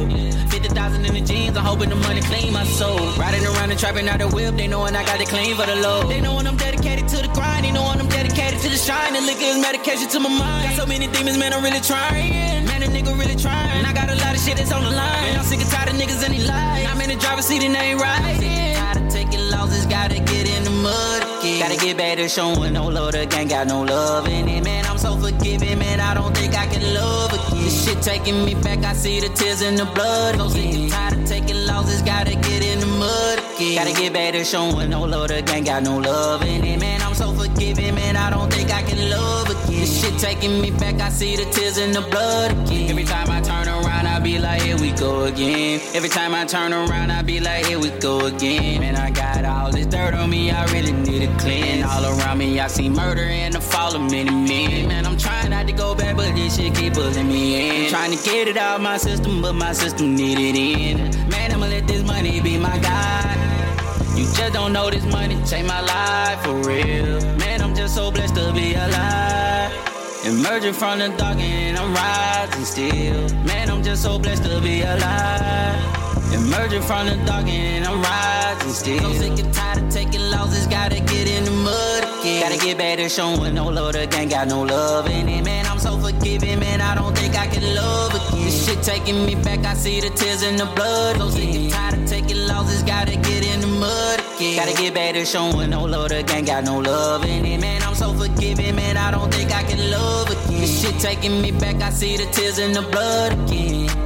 [SPEAKER 26] 50,000 in the jeans, I'm hoping the money clean my soul. Riding around and trapping out the whip, they knowin' I got it clean for the low. They knowin' I'm dedicated to the grind, they knowin' I'm dedicated to the shine. And liquor is medication to my mind. Got so many demons, man, I'm really trying. Man, a nigga really trying. And I got a lot of shit that's on the line. Man, I'm sick and tired of niggas and they lie. I'm in the driver's seat and they ain't riding. Tired of taking losses, gotta get in the mud again. Gotta get back to showing no love, the gang got no love in it. Man, I'm so forgiving, man, I don't think I can love. This shit taking me back, I see the tears in the blood again. Sick and tired of taking losses, gotta get in the mud again. Gotta get back to showing no love, the gang got no love in it. Man, I'm so forgiving, man, I don't think I can love again. This shit taking me back, I see the tears in the blood again. Every time I turn around, I be like, here we go again. Every time I turn around, I be like, here we go again. Man, I got all this dirt on me, I really need to clean. All around me, I see murder and the fall of many men. Man, I'm trying not to go back, but this shit keep pulling me in. Trying to get it out my system, but my system need it in. Man, I'ma let this money be my guide. You just don't know this money change my life for real. Man, I'm just so blessed to be alive. Emerging from the dark and I'm rising still. Man, I'm just so blessed to be alive. Emerging from the dark and I'm rising still. So sick and tired of taking losses, gotta get in the mud again. Gotta get back to showing no love, gang got no love in it. Man, I'm so forgiving, man, I don't think I can love again. This shit taking me back, I see the tears in the blood. So sick and tired of taking losses, gotta get in the mud again. Gotta get back to showing no love, gang got no love in it. Man, I'm so forgiving, man, I don't think I can love again. This shit taking me back, I see the tears in the blood again.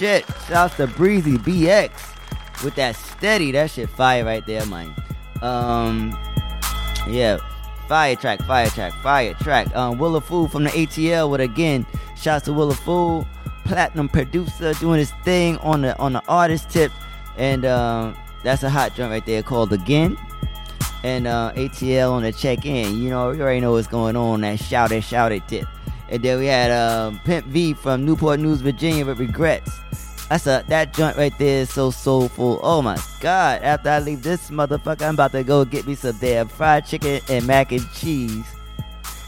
[SPEAKER 15] Shit. Shouts to Breezy BX with that steady. That shit fire right there, man. Um, yeah, fire track, fire track, fire track. Um, Will-A-Fool from the ATL with again. Shouts to Will-A-Fool, platinum producer, doing his thing on the on the artist tip, and um, that's a hot joint right there called Again. And uh, ATL on the check in. You know, you already know what's going on. That shout it, shout it tip. And then we had um, Pimp V from Newport News, Virginia with Regrets. That's a that joint right there is so soulful. Oh my god. After I leave this motherfucker, I'm about to go get me some damn fried chicken and mac and cheese.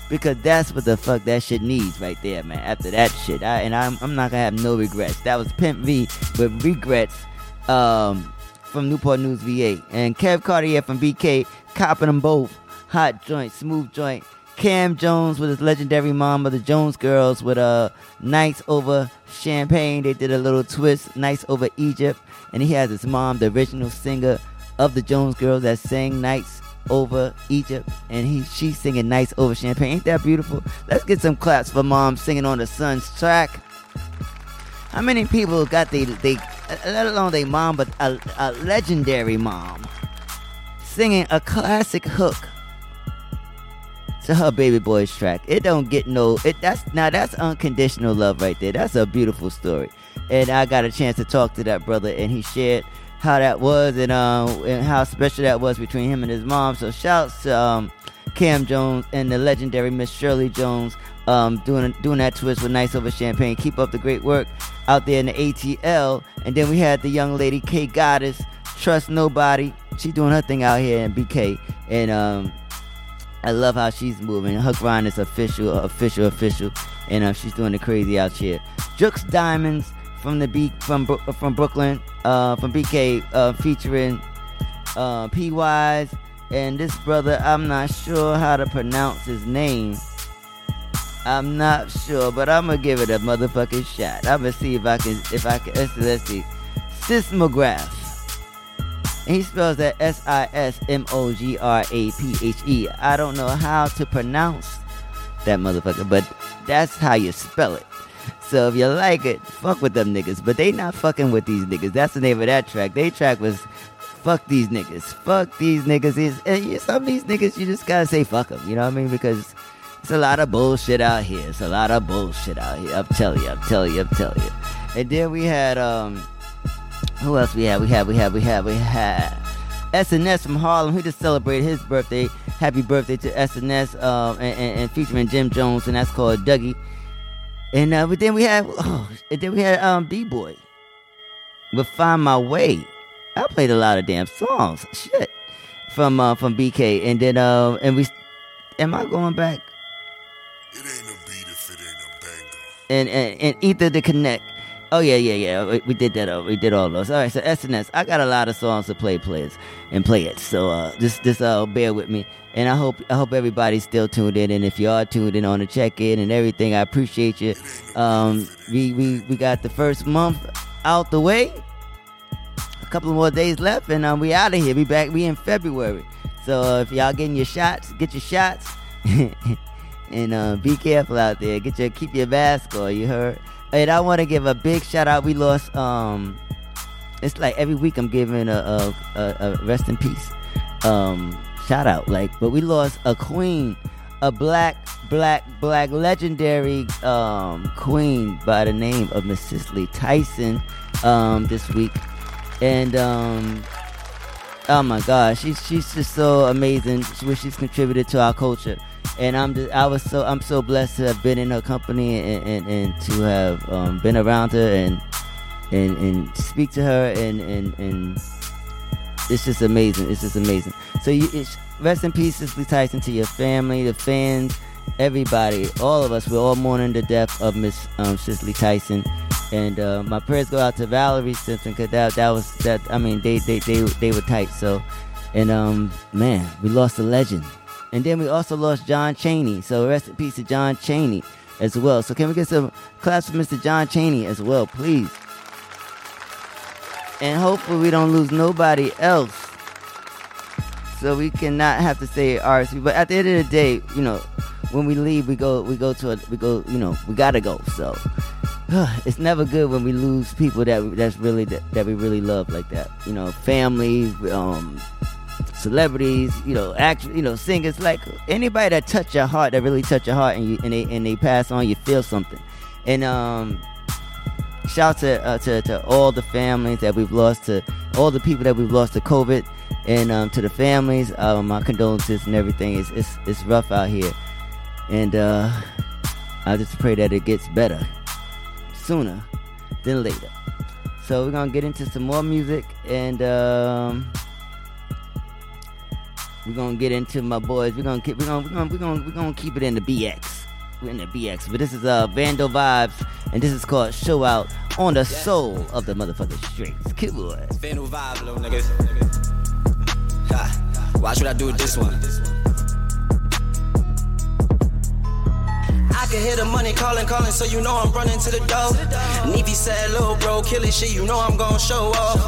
[SPEAKER 15] Because that's what the fuck that shit needs right there, man. After that shit. I, and I'm, I'm not gonna have no regrets. That was Pimp V with regrets um, from Newport News VA. And Kev Cartier from BK, copping them both. Hot joint, smooth joint. Cam Jones with his legendary mom of the Jones Girls with a Nights Over Champagne. They did a little twist, Nights Over Egypt. And he has his mom, the original singer of the Jones Girls that sang Nights Over Egypt. And he she's singing Nights Over Champagne. Ain't that beautiful? Let's get some claps for mom singing on the son's track. How many people got they, they let alone they mom, but a, a legendary mom singing a classic hook to her baby boy's track. It don't get no it that's now that's unconditional love right there. That's a beautiful story. And I got a chance to talk to that brother and he shared how that was and um and how special that was between him and his mom. So shouts to um Cam Jones and the legendary Miss Shirley Jones um doing doing that twist with Nights Over Champagne. Keep up the great work out there in the ATL. And then we had the young lady K Goddess, Trust Nobody. She doing her thing out here in BK. And um I love how she's moving. Her grind is official, official, official, and uh, she's doing the crazy out here. Jux Diamonds from the B from from Brooklyn, uh, from BK, uh, featuring uh, P Wise and this brother. I'm not sure how to pronounce his name. I'm not sure, but I'm gonna give it a motherfucking shot. I'm gonna see if I can, if I can. Let's, let's see, Sismograph. And he spells that S I S M O G R A P H E. I don't know how to pronounce that motherfucker, but that's how you spell it. So if you like it, fuck with them niggas. But they not fucking with these niggas. That's the name of that track. They track was fuck these niggas. Fuck these niggas. Is and some of these niggas you just gotta say fuck them. You know what I mean? Because it's a lot of bullshit out here. It's a lot of bullshit out here. I'm telling you. I'm telling you. I'm telling you. And then we had um who else we have? We have, we have, we have, we had SNS from Harlem. He just celebrated his birthday. Happy birthday to SNS um, and, and, and featuring Jim Jones, and that's called Dougie. And uh, but then we had oh, and then we had um B boy with Find My Way. I played a lot of damn songs. Shit. From uh from BK. And then uh and we am I going back? It ain't a beat if it ain't a banger. And and, and Ether the Connect. Oh yeah, yeah, yeah. We, we did that. Uh, we did all those. All right. So SNS. I got a lot of songs to play, players, and play it. So uh, just just uh, bear with me. And I hope I hope everybody's still tuned in. And if you are tuned in on the check in and everything, I appreciate you. Um, we we we got the first month out the way. A couple more days left, and um, we out of here. We back. We in February. So uh, if y'all getting your shots, get your shots. and uh, be careful out there. Get your keep your mask on. You heard? And I want to give a big shout out. We lost. Um, it's like every week I'm giving a a, a, a rest in peace. Um, shout out. Like, but we lost a queen, a black, black, black legendary um queen by the name of Miss Cicely Tyson. Um, this week, and um. Oh my God, she's she's just so amazing. What she's contributed to our culture, and I'm just, I was so I'm so blessed to have been in her company and, and, and to have um, been around her and and and speak to her and and and it's just amazing. It's just amazing. So you rest in peace, Cicely Tyson, to your family, the fans, everybody, all of us. We're all mourning the death of Miss um, Cicely Tyson. And uh, my prayers go out to Valerie Simpson because that that was that. I mean, they they they they were tight. So, and um, man, we lost a legend. And then we also lost John Cheney. So rest in peace to John Cheney as well. So can we get some claps for Mr. John Cheney as well, please? And hopefully we don't lose nobody else. So we cannot have to say RSV. But at the end of the day, you know, when we leave, we go we go to a we go you know we gotta go. So it's never good when we lose people that that's really that, that we really love like that. You know, family, um, celebrities, you know, act, you know, singers, like anybody that touch your heart, that really touch your heart, and you and they and they pass on, you feel something. And um, shout to uh, to to all the families that we've lost, to all the people that we've lost to COVID, and um, to the families, uh, my condolences and everything. It's it's it's rough out here, and uh, I just pray that it gets better sooner than later. So we're gonna get into some more music and um, we're gonna get into my boys. We're gonna keep we're gonna we're gonna we're gonna, we're gonna keep it in the BX. We're in the BX. But this is uh Vandal Vibes and this is called Show Out on the soul of the motherfucking streets. Kid boy.
[SPEAKER 16] Vandal Vibes, little niggas. Ha. Watch what I do with this one. I can hear the money calling, calling, so you know I'm running to the door. Neefy said, little bro, kill it shit, you know I'm gonna show off.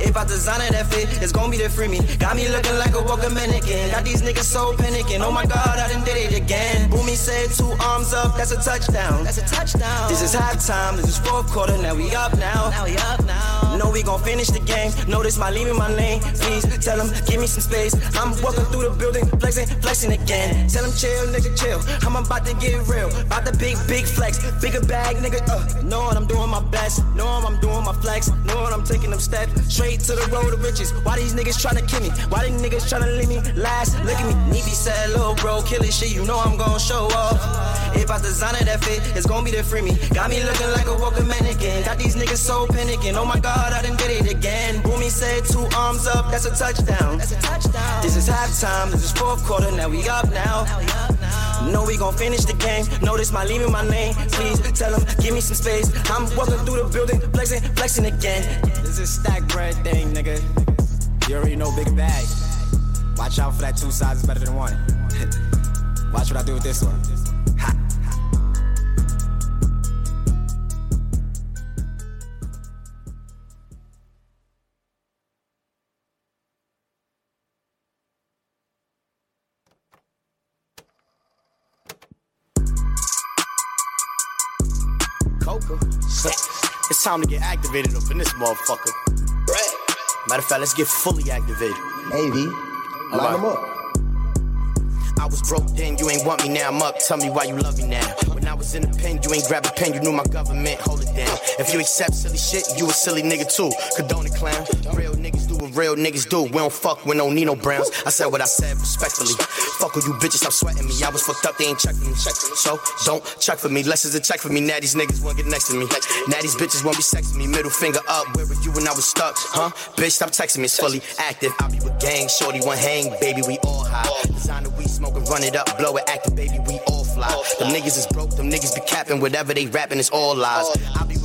[SPEAKER 16] If I design it that fit, it's gonna be there free me. Got me looking like a walking mannequin. Got these niggas so panicking. Oh my god, I done did it again. Boomy said two arms up, that's a touchdown. That's a touchdown. This is halftime, this is fourth quarter, now we up now. Now we up now. Know we gon' finish the game. Notice my leaving my lane. Please tell them, give me some space. I'm walking through the building, flexing, flexing again. Tell them chill, nigga, chill. I'm about to get real. About the big, big flex. Bigger bag, nigga. Uh, knowing I'm doing my best. Knowing I'm doing my flex. Knowing I'm taking them steps straight to the road of riches. Why these niggas tryna kill me? Why these niggas tryna leave me last? Look at me. Neefy said, little bro, kill it shit. You know I'm gon' show off. If I design it that fit, it's gon' be there free me. Got me looking like a walking mannequin. Got these niggas so panicking. Oh my god, I done did it again. Boomy said two arms up, that's a touchdown. That's a touchdown. This is halftime, this is fourth quarter, now we up now. Know we gon' finish the game. Notice my leaving my lane. Please tell them, give me some space. I'm walking through the building, flexing, flexing again. This is stack bread thing, nigga. You already know big bag. Watch out for that two sizes better than one. Watch what I do with this one.
[SPEAKER 14] Coca. It's time to get activated up in this motherfucker. Matter of fact, let's get fully activated.
[SPEAKER 27] Hey, V. Line them up.
[SPEAKER 14] I was broke then, you ain't want me now. I'm up, tell me why you love me now. When I was in the pen, you ain't grab a pen, you knew my government, hold it down. If you accept silly shit, you a silly nigga too. Condone it, clown. Real niggas
[SPEAKER 26] what real niggas do. We don't fuck with no Nino Browns. I said what I said respectfully. Fuck with you bitches, stop sweating me. I was fucked up, they ain't checking me. So don't check for me. Less is a check for me. Now these niggas won't get next to me. Now these bitches won't be sexing me. Middle finger up. Where were you when I was stuck? Huh? Bitch, stop texting me. It's fully active. I be with gang, shorty one hang, baby. We all high. Designer we smoking, run it up, blow it active, baby. We all fly. Them niggas is broke. Them niggas be capping. Whatever they rapping, it's all lies. I be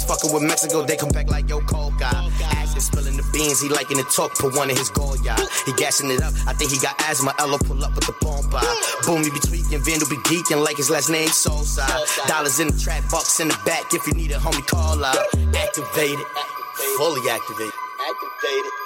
[SPEAKER 26] niggas fucking with Mexico. They come back like yo, cold guy. Acting, spilling the beans. He liking to talk. Put one in his goal, y'all. He gassing it up. I think he got asthma. Ella pull up with the bomb. Boom, he be tweaking. Vandal be geeking like his last name Soulside. Dollars in the trap, bucks in the back. If you need a homie, call out. Activated. Fully activated. Activated.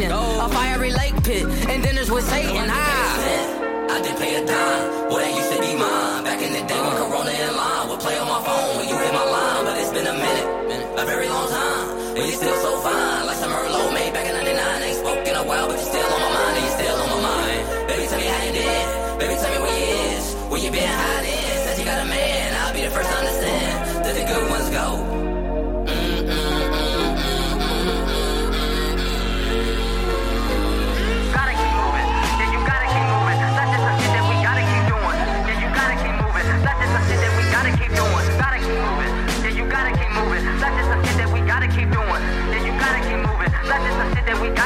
[SPEAKER 28] Vacation. A fiery lake pit, and dinners with Satan. Ah. I did pay a dime. Boy, that used to be mine. Back in the day when Corona in line would play on my phone when you hit my line. But it's been a minute, a very long time. And you still so fine. Like some Merlot made back in 99. Ain't spoken a while, but you still on my mind. And you still on my mind. Baby, tell me how you did. Baby, tell me where you is. Where you been hiding? Said you got a man. I'll be the first to understand that the good ones go.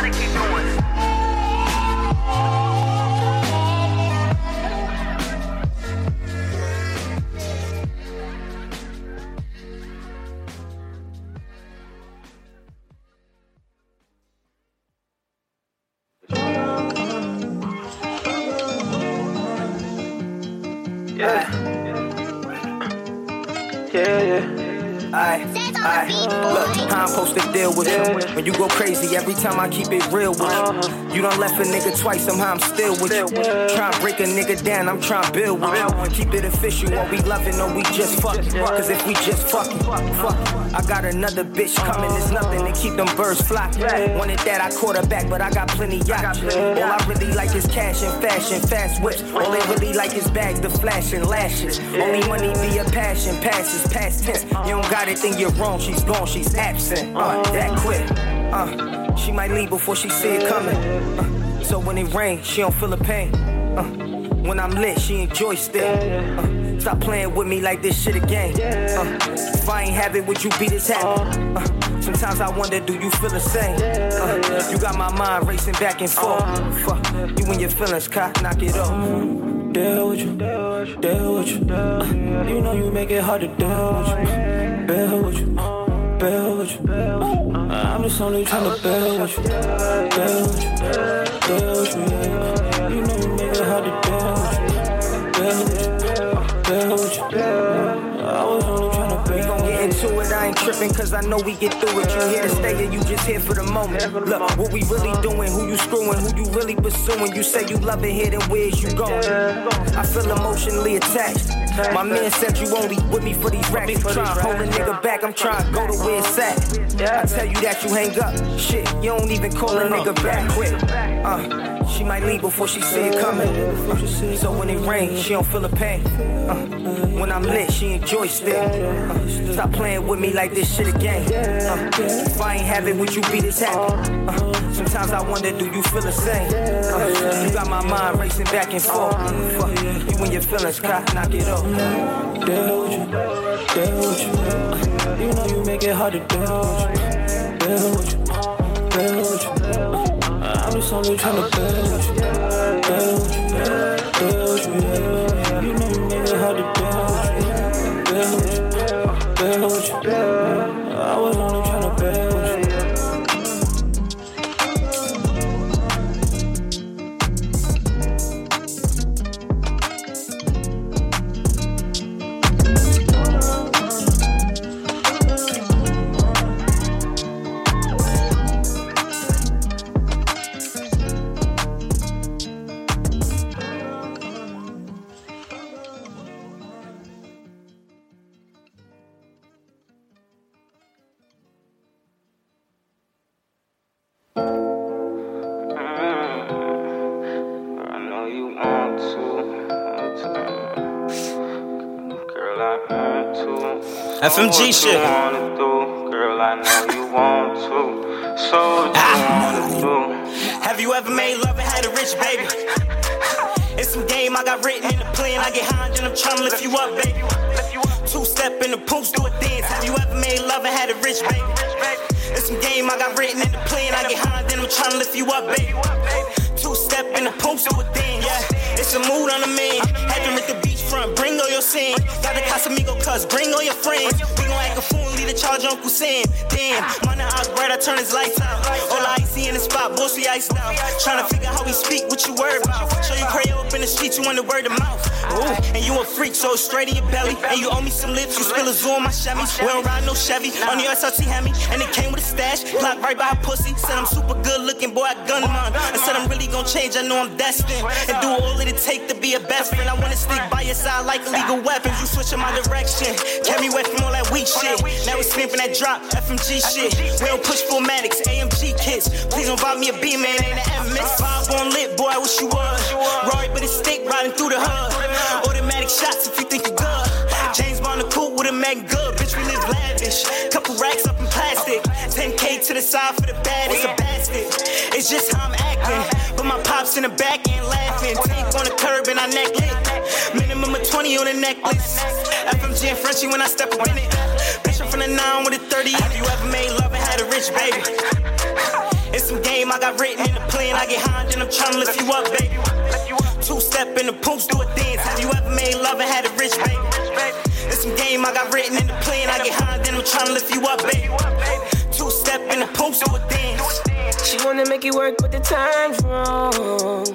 [SPEAKER 3] Gotta keep doing.
[SPEAKER 16] Aye. Look, how I'm supposed to deal with you. When you go crazy, every time I keep it real with you. Uh-huh. You done left a nigga twice, somehow I'm still with you. Trying to break a nigga down, I'm trying to build with you. Keep it official, are we loving or we just fucking? Cause if we just fucking, fuck. I got another bitch coming, it's nothing to keep them birds flocking. Wanted that, I quarterback, but I got plenty yachts. All I really like is cash and fashion, fast whips. All they really like is bags, the flash and lashes. Only money be a passion, passes past tense. You don't got it, then you're wrong. She's gone, she's absent. Uh, that quick. Uh, she might leave before she see it coming. Uh, so when it rains, she don't feel the pain. Uh, When I'm lit, she enjoy still. Uh, stop playing with me like this shit a game. Uh, if I ain't have it, would you be this happy? Uh, sometimes I wonder, do you feel the same? Uh, you got my mind racing back and forth. Fuck, you and your feelings, cop, knock it off. Deal with you, deal with you. Uh, you know you make it hard to deal with you. Deal with you, deal with you. I'm just only trying to deal with you, deal with you, deal with you. You know you make it hard to deal with you, deal with you, deal with you. I was only trying to. We gon' get into it. I ain't tripping cause I know we get through it. You here to stay or you just here for the moment. Look, what we really doing, who you screwing, who you really pursuing. You say you love it here, then where's you going? I feel emotionally attached. My man said you only with me for these racks. You tryna hold a nigga back, I'm tryna go to where it's at. I tell you that you hang up. Shit, you don't even call a nigga back quick. Uh, she might leave before she see it coming. Uh, so when it rains, she don't feel the pain. Uh, when I'm lit, she enjoy still. Uh, stop playing with me like this shit a game. Uh, if I ain't have it, would you be this happy? Uh, sometimes I wonder, do you feel the same? Uh, you got my mind racing back and forth. You and your feelings, cop, knock it off. Deal with you, deal with you. You know you make it hard to deal with you. Deal with you, deal with you. Just only trying to deal with you. You, know it hard to with you. With you, with you.
[SPEAKER 29] FMG shit.
[SPEAKER 25] You wanna do? Girl, I know you want to. So ah. what you wanna do?
[SPEAKER 29] Have you ever made love and had a rich baby? It's some game I got written in the plan. I get high and I'm trying to lift you up, baby. Two step in the poops, do a dance. Have you ever made love and had a rich baby? It's some game I got written in the plan. I get high and I'm trying to lift you up, baby. Two step in the poops, do a dance. Yeah, it's a mood on the man. Had to rent the beachfront, bring all your sand. Got the Casamigo cuz, bring all your friends. We gon' act a fool and lead the charge Uncle Sam. Damn, money out bright, I turn his lights out. All I see in the spot, bossy iced out. Tryna figure how we speak, what you worried about. Show you pray up in the streets, you want the word of mouth. Ooh, and you a freak, so straight in your belly. And you owe me some lips, you spill a zoo on my Chevy. We don't ride no Chevy, on the SRT Hemi. And it came with a stash, blocked right by her pussy. Said I'm super good looking, boy, I gun mine. I said I'm really gonna change, I know I'm destined. And do all it take to be a best friend. I wanna stick by your side like illegal weapons. You switching my direction, kept me away from all that weak shit. Now we stamping that drop, FMG shit. We don't push formatics, AMG kits. Please don't buy me a B man, ain't an MS. Five on lit, boy, I wish you was. Rory with a stick riding through the hood. Automatic shots if you think you're good. James Bond the coupe with a Mac good. Bitch, we live lavish. Couple racks up in plastic. 10K to the side for the bad, it's a bastard. It's just how I'm acting. But my pops in the back end laughing. Tank on the curb and I neck lit. Minimum of 20 on the necklace. FMG and Frenchie when I step up in it. Bitch, I'm from the 9 with a 30. Have you ever made love and had a rich baby? It's some game I got written in the plan. I get high and I'm trying to lift you up, baby. Two step in the poops, do a dance. Have you ever made love and had a rich baby? It's some game I got written in the plan. I get high and I'm trying to lift you up, baby. Two step in the poops, do a dance.
[SPEAKER 30] She wanna make it work, but the time's wrong.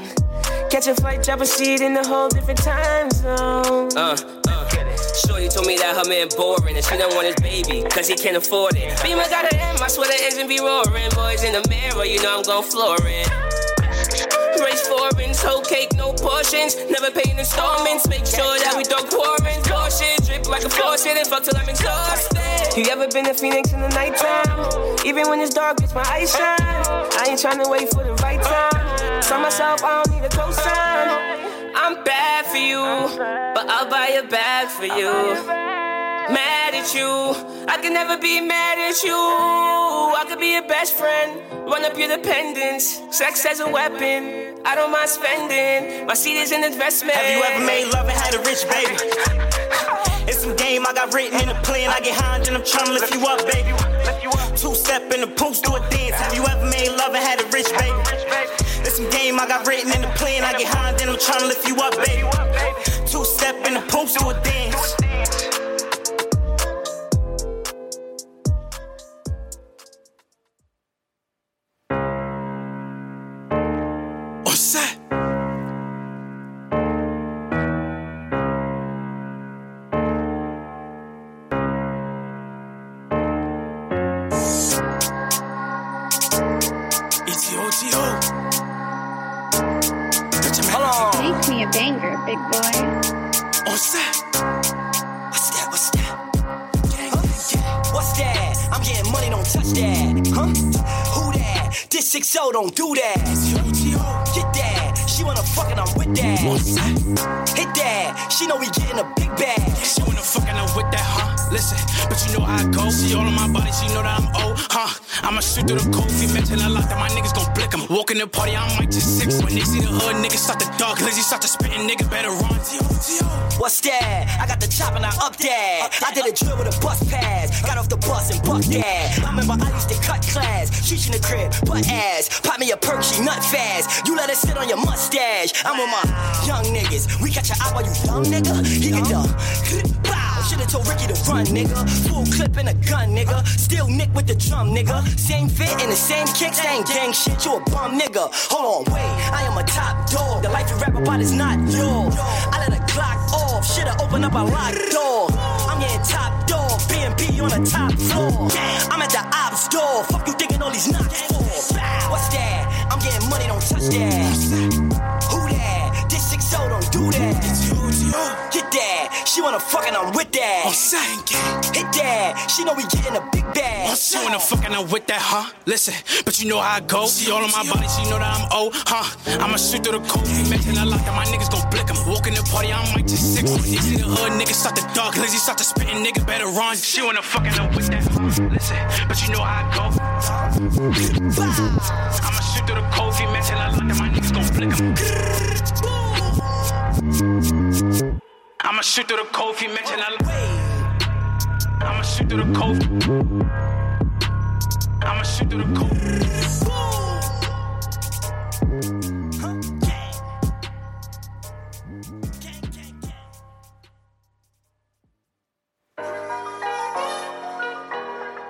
[SPEAKER 30] Catch a flight, drop a seat in a whole different time zone.
[SPEAKER 31] Uh, Shorty told me that her man boring and she don't want his baby, cause he can't afford it. Beamer got an M, I swear the engine be roaring. Boys in the mirror, you know I'm gon' floor it. Race foreigns, whole cake, no portions. Never paying installments, make sure that we don't quarrels. Caution, drip like a faucet and fuck till I'm exhausted.
[SPEAKER 30] You ever been to Phoenix in the nighttime? Even when it's dark, it's my eyes shine. I ain't tryna wait for the right time. Tell myself I don't need a cosign.
[SPEAKER 31] I'm bad for you, but I'll buy a bag for you.
[SPEAKER 30] mad at you. I can never be mad at you. I could be your best friend, run up your dependence. Sex as a weapon, I don't mind spending. My seed is an investment.
[SPEAKER 16] Have you ever made love and had a rich baby? It's some game I got written in the plan. I get high and I'm trying to lift you up, baby. Two step in the poops, do a dance. Have you ever made love and had a rich baby? Some game I got written in the plan. I get high then I'm trying to lift you up, baby. Two step in the poops, do a dance. Know
[SPEAKER 23] I go. See all on my body, she know that I'm old, huh? I'ma shoot through the cold, feet mental a lot that my niggas gon' blick 'em. Walk in the party, I might just six. When they see the hood, niggas start to dog. Lazy start to spittin', niggas better run.
[SPEAKER 16] What's that? I got the chop and I up that. I did a drill with a bus pass. Got off the bus and bucked that. I remember I used to cut class. Sheesh in the crib, butt ass. Pop me a perk, she nut fast. You let her sit on your mustache. I'm with my young niggas. We catch your eye while you young nigga. He get the told Ricky to run, nigga. Full clip and a gun, nigga. Still Nick with the drum, nigga. Same fit and the same kick, same gang shit. You a bum, nigga. Hold on, wait. I am a top dog. The life you rap about is not yours. I let a clock off. Should've opened up a locked door. I'm getting top dog. B&B on the top floor. I'm at the ops door. Fuck you thinking all these knocks for? What's that? I'm getting money, don't touch that. That. Get that. She wanna fuck and I'm with that. I'm saying it. Hit that. She know we getting a big bag.
[SPEAKER 23] She wanna fucking up with that, huh? Listen, but you know how I go. See all on my body, she know that I'm old, huh? I'ma shoot through the cold, feet mental a lot that my niggas gon' blick 'em. Walk in the party, I might just six. See the hood, niggas start to dog. Lazy start to spittin', niggas better run. She wanna fucking up with that? Listen, but you know how I go. I'ma shoot through the cold, feet mental a lot that my niggas gon' blick 'em. I'ma shoot through the cold, feet mental a lot. I'ma shoot through the cold. I'ma shoot through the cold.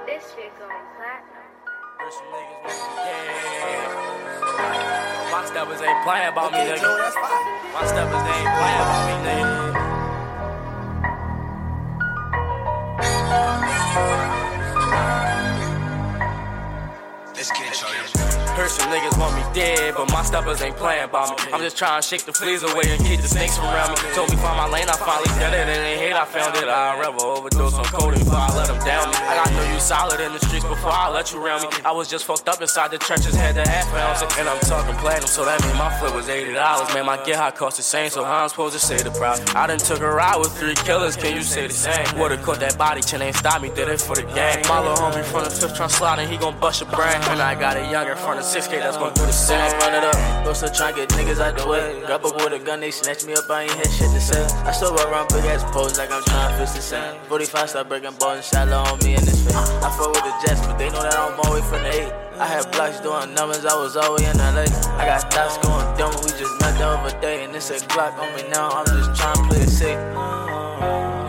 [SPEAKER 3] This shit going platinum.
[SPEAKER 2] My steppers ain't playing about me, nigga. My steppers ain't playing about me, nigga. Thank you.
[SPEAKER 23] Let's get it,
[SPEAKER 2] Heard some niggas want me dead, but my steppers ain't playing by me. I'm just trying to shake the fleas away and keep the snakes from around me. Told me find my lane, I finally did it, and they hate I found it. I'd rather overdose on codeine before I let them down me. I got know you solid in the streets before I let you around me. I was just fucked up inside the trenches, had to half ounce. And I'm talking platinum, so that mean my flip was $80. Man, my get high cost the same, so how I'm supposed to say the price? I done took a ride with three killers, can you say the same? Would've caught that body, chin ain't stop me, did it for the gang. My little homie from the fifth tryna slide and he gon' bust your brain. And I got a younger from the 6K that's gon' do the same. Run it up, go still tryna get niggas out the way. Grab up with a gun, they snatch me up, I ain't had shit to say. I still around big ass pose like I'm tryna fix the same. 45 start breaking balls and shallow on me in this face. I fuck with the Jets, but they know that I'm always from the 8. I had blocks doing numbers, I was always in LA. I got thoughts going dumb, we just met the other day. And it's a Glock on me now, I'm just tryna play it safe.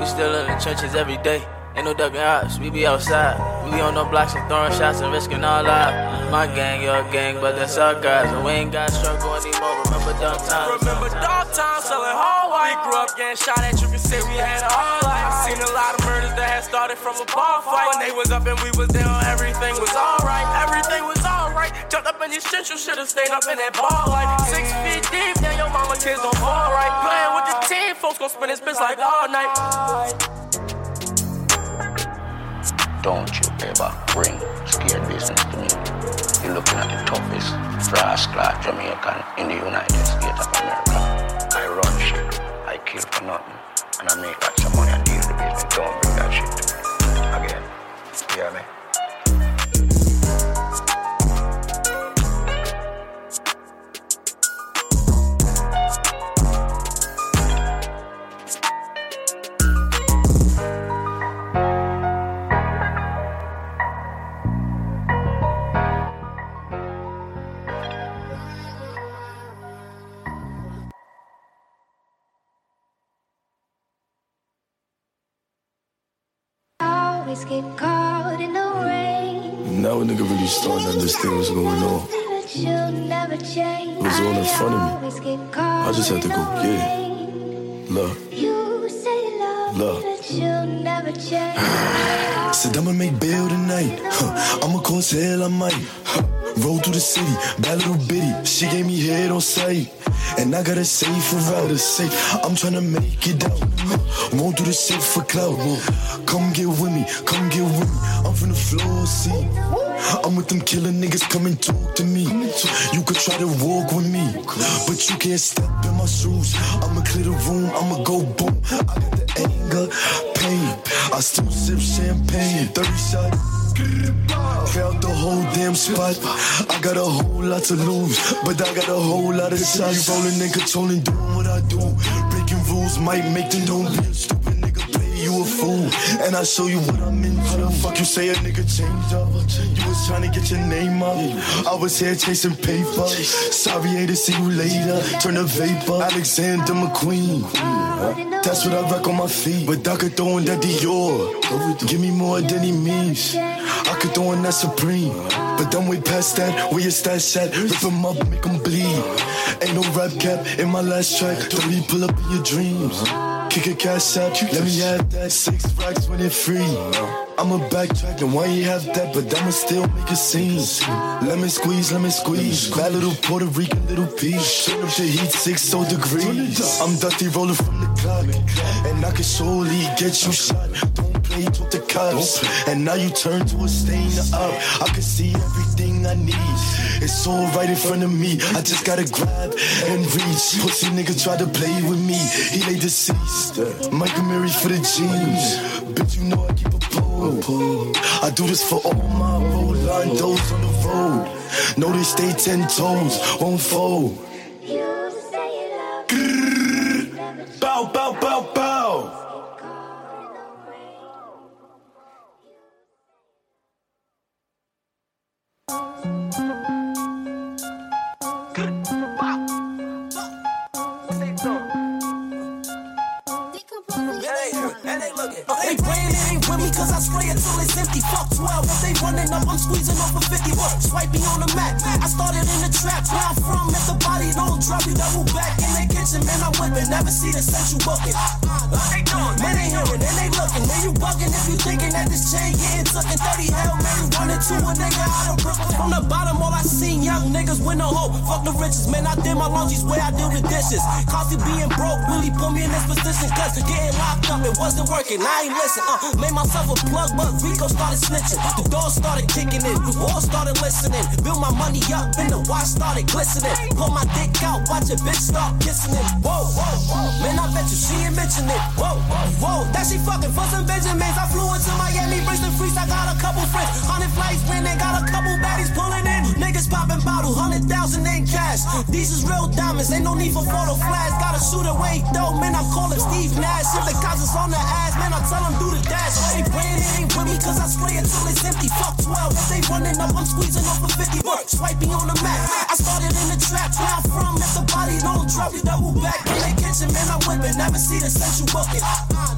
[SPEAKER 2] We still in the trenches every day. Ain't no ducking ops, we be outside. We be on no blocks and throwing shots and risking our lives. My gang, your gang, but that's our guys. And we ain't got struggle anymore. Remember dark times.
[SPEAKER 30] Remember dark times selling hard white. We grew up getting shot at, you can say we had a hard life. I seen a lot of murders that had started from a bar fight. When they was up and we was down, everything was alright. Everything was alright. Jumped up in these shit, you should've stayed up in that bar life. Six feet deep, now your mama kids don't fall right. Playing with the team, folks gon' spin this bitch like all night.
[SPEAKER 32] Don't you ever bring scared business to me. You're looking at the toughest rascal Jamaican in the United States of America. I run shit, I kill for nothing, and I make lots of money and deal with
[SPEAKER 33] baby, don't bring that shit to me. Again. You hear me?
[SPEAKER 24] Always get caught in the rain.
[SPEAKER 32] Now a nigga really starting to understand what's going on.
[SPEAKER 24] You'll never change.
[SPEAKER 32] It was all in front of me.
[SPEAKER 24] Always get caught
[SPEAKER 32] I just had to go get it. Love,
[SPEAKER 24] You say love,
[SPEAKER 32] love.
[SPEAKER 24] but you'll never change.
[SPEAKER 32] Said I'ma make bail tonight. Huh. I'ma cause hell, I might. Huh. Roll through the city, bad little bitty. She gave me head on sight. And I got a safe for out of safe. I'm tryna make it out. Won't do the shit for clout. Come get with me, come get with me. I'm from the floor, see. I'm with them killer niggas, come and talk to me. You could try to walk with me, but you can't step in my shoes. I'ma clear the room, I'ma go boom. I got the anger, pain. I still sip champagne, 30 shots. Felt the whole damn spot. I got a whole lot to lose, but I got a whole lot of shots. Rolling and controlling, doing what I do. Breaking rules might make them don't be stupid you a fool, and I show you what I'm into. How the fuck you say a nigga change up? You was trying to get your name up. I was here chasing paper. Sorry, ain't to see you later. Turn the vapor, Alexander McQueen. That's what I rock on my feet. But I could throw in that Dior. Give me more than he means. I could throw in that Supreme. But then we past that, where your stash at? Rip him up, make him bleed. Ain't no rap cap in my last track. Don't pull up in your dreams. Kick a cash out, let me have that. Six racks when it free. I'ma backtrack and why you have that, but I'ma still make a scene. Let me squeeze, let me squeeze. Bad little Puerto Rican little piece. Turn up the heat, six so degrees. I'm dusty rolling from the clock, and I can surely get you shot. Don't play with the cops, and now you turn to a stain up. I can see everything I need. It's all right in front of me. I just gotta grab and reach. Pussy nigga try to play with me. He lay deceased. Mike Amiri for the jeans. Bitch, you know I keep a pole. I do this for all my Rolandos on the road. Know they stay ten toes, won't fold.
[SPEAKER 34] Niggas with no hope. Fuck the riches, man. I did my laundry's where I do the dishes. It being broke really put me in this position. Cause getting locked up, it wasn't working. I ain't listen. Uh, made myself a plug, but Rico started snitching. The doors started kicking in. The walls started listening. Build my money up, and the watch started glistening. Pull my dick out, watch a bitch start kissing it. Whoa, whoa, whoa. Man, I bet you she ain't mention it. Whoa, whoa. That she fucking for some Benjamins. I flew into Miami, the freaks. I got a couple friends. Hundred flights, when they got a couple baddies pulling in. Niggas popping bottles, hundred thousand ain't cash. These is real diamonds, ain't no need for photo flash. Got a shooter, wait, though, man, I call him Steve Nash. If the cops is on the ass, man, I tell him do the dash. They praying it ain't with me, cause I spray it till it's empty. Fuck 12, if they running up, I'm squeezing off a 50. Work, swiping on the map. I started in the trap, where I'm from, if the body don't drop, you double back. In the kitchen, man, I'm whipping, never see the central bucket.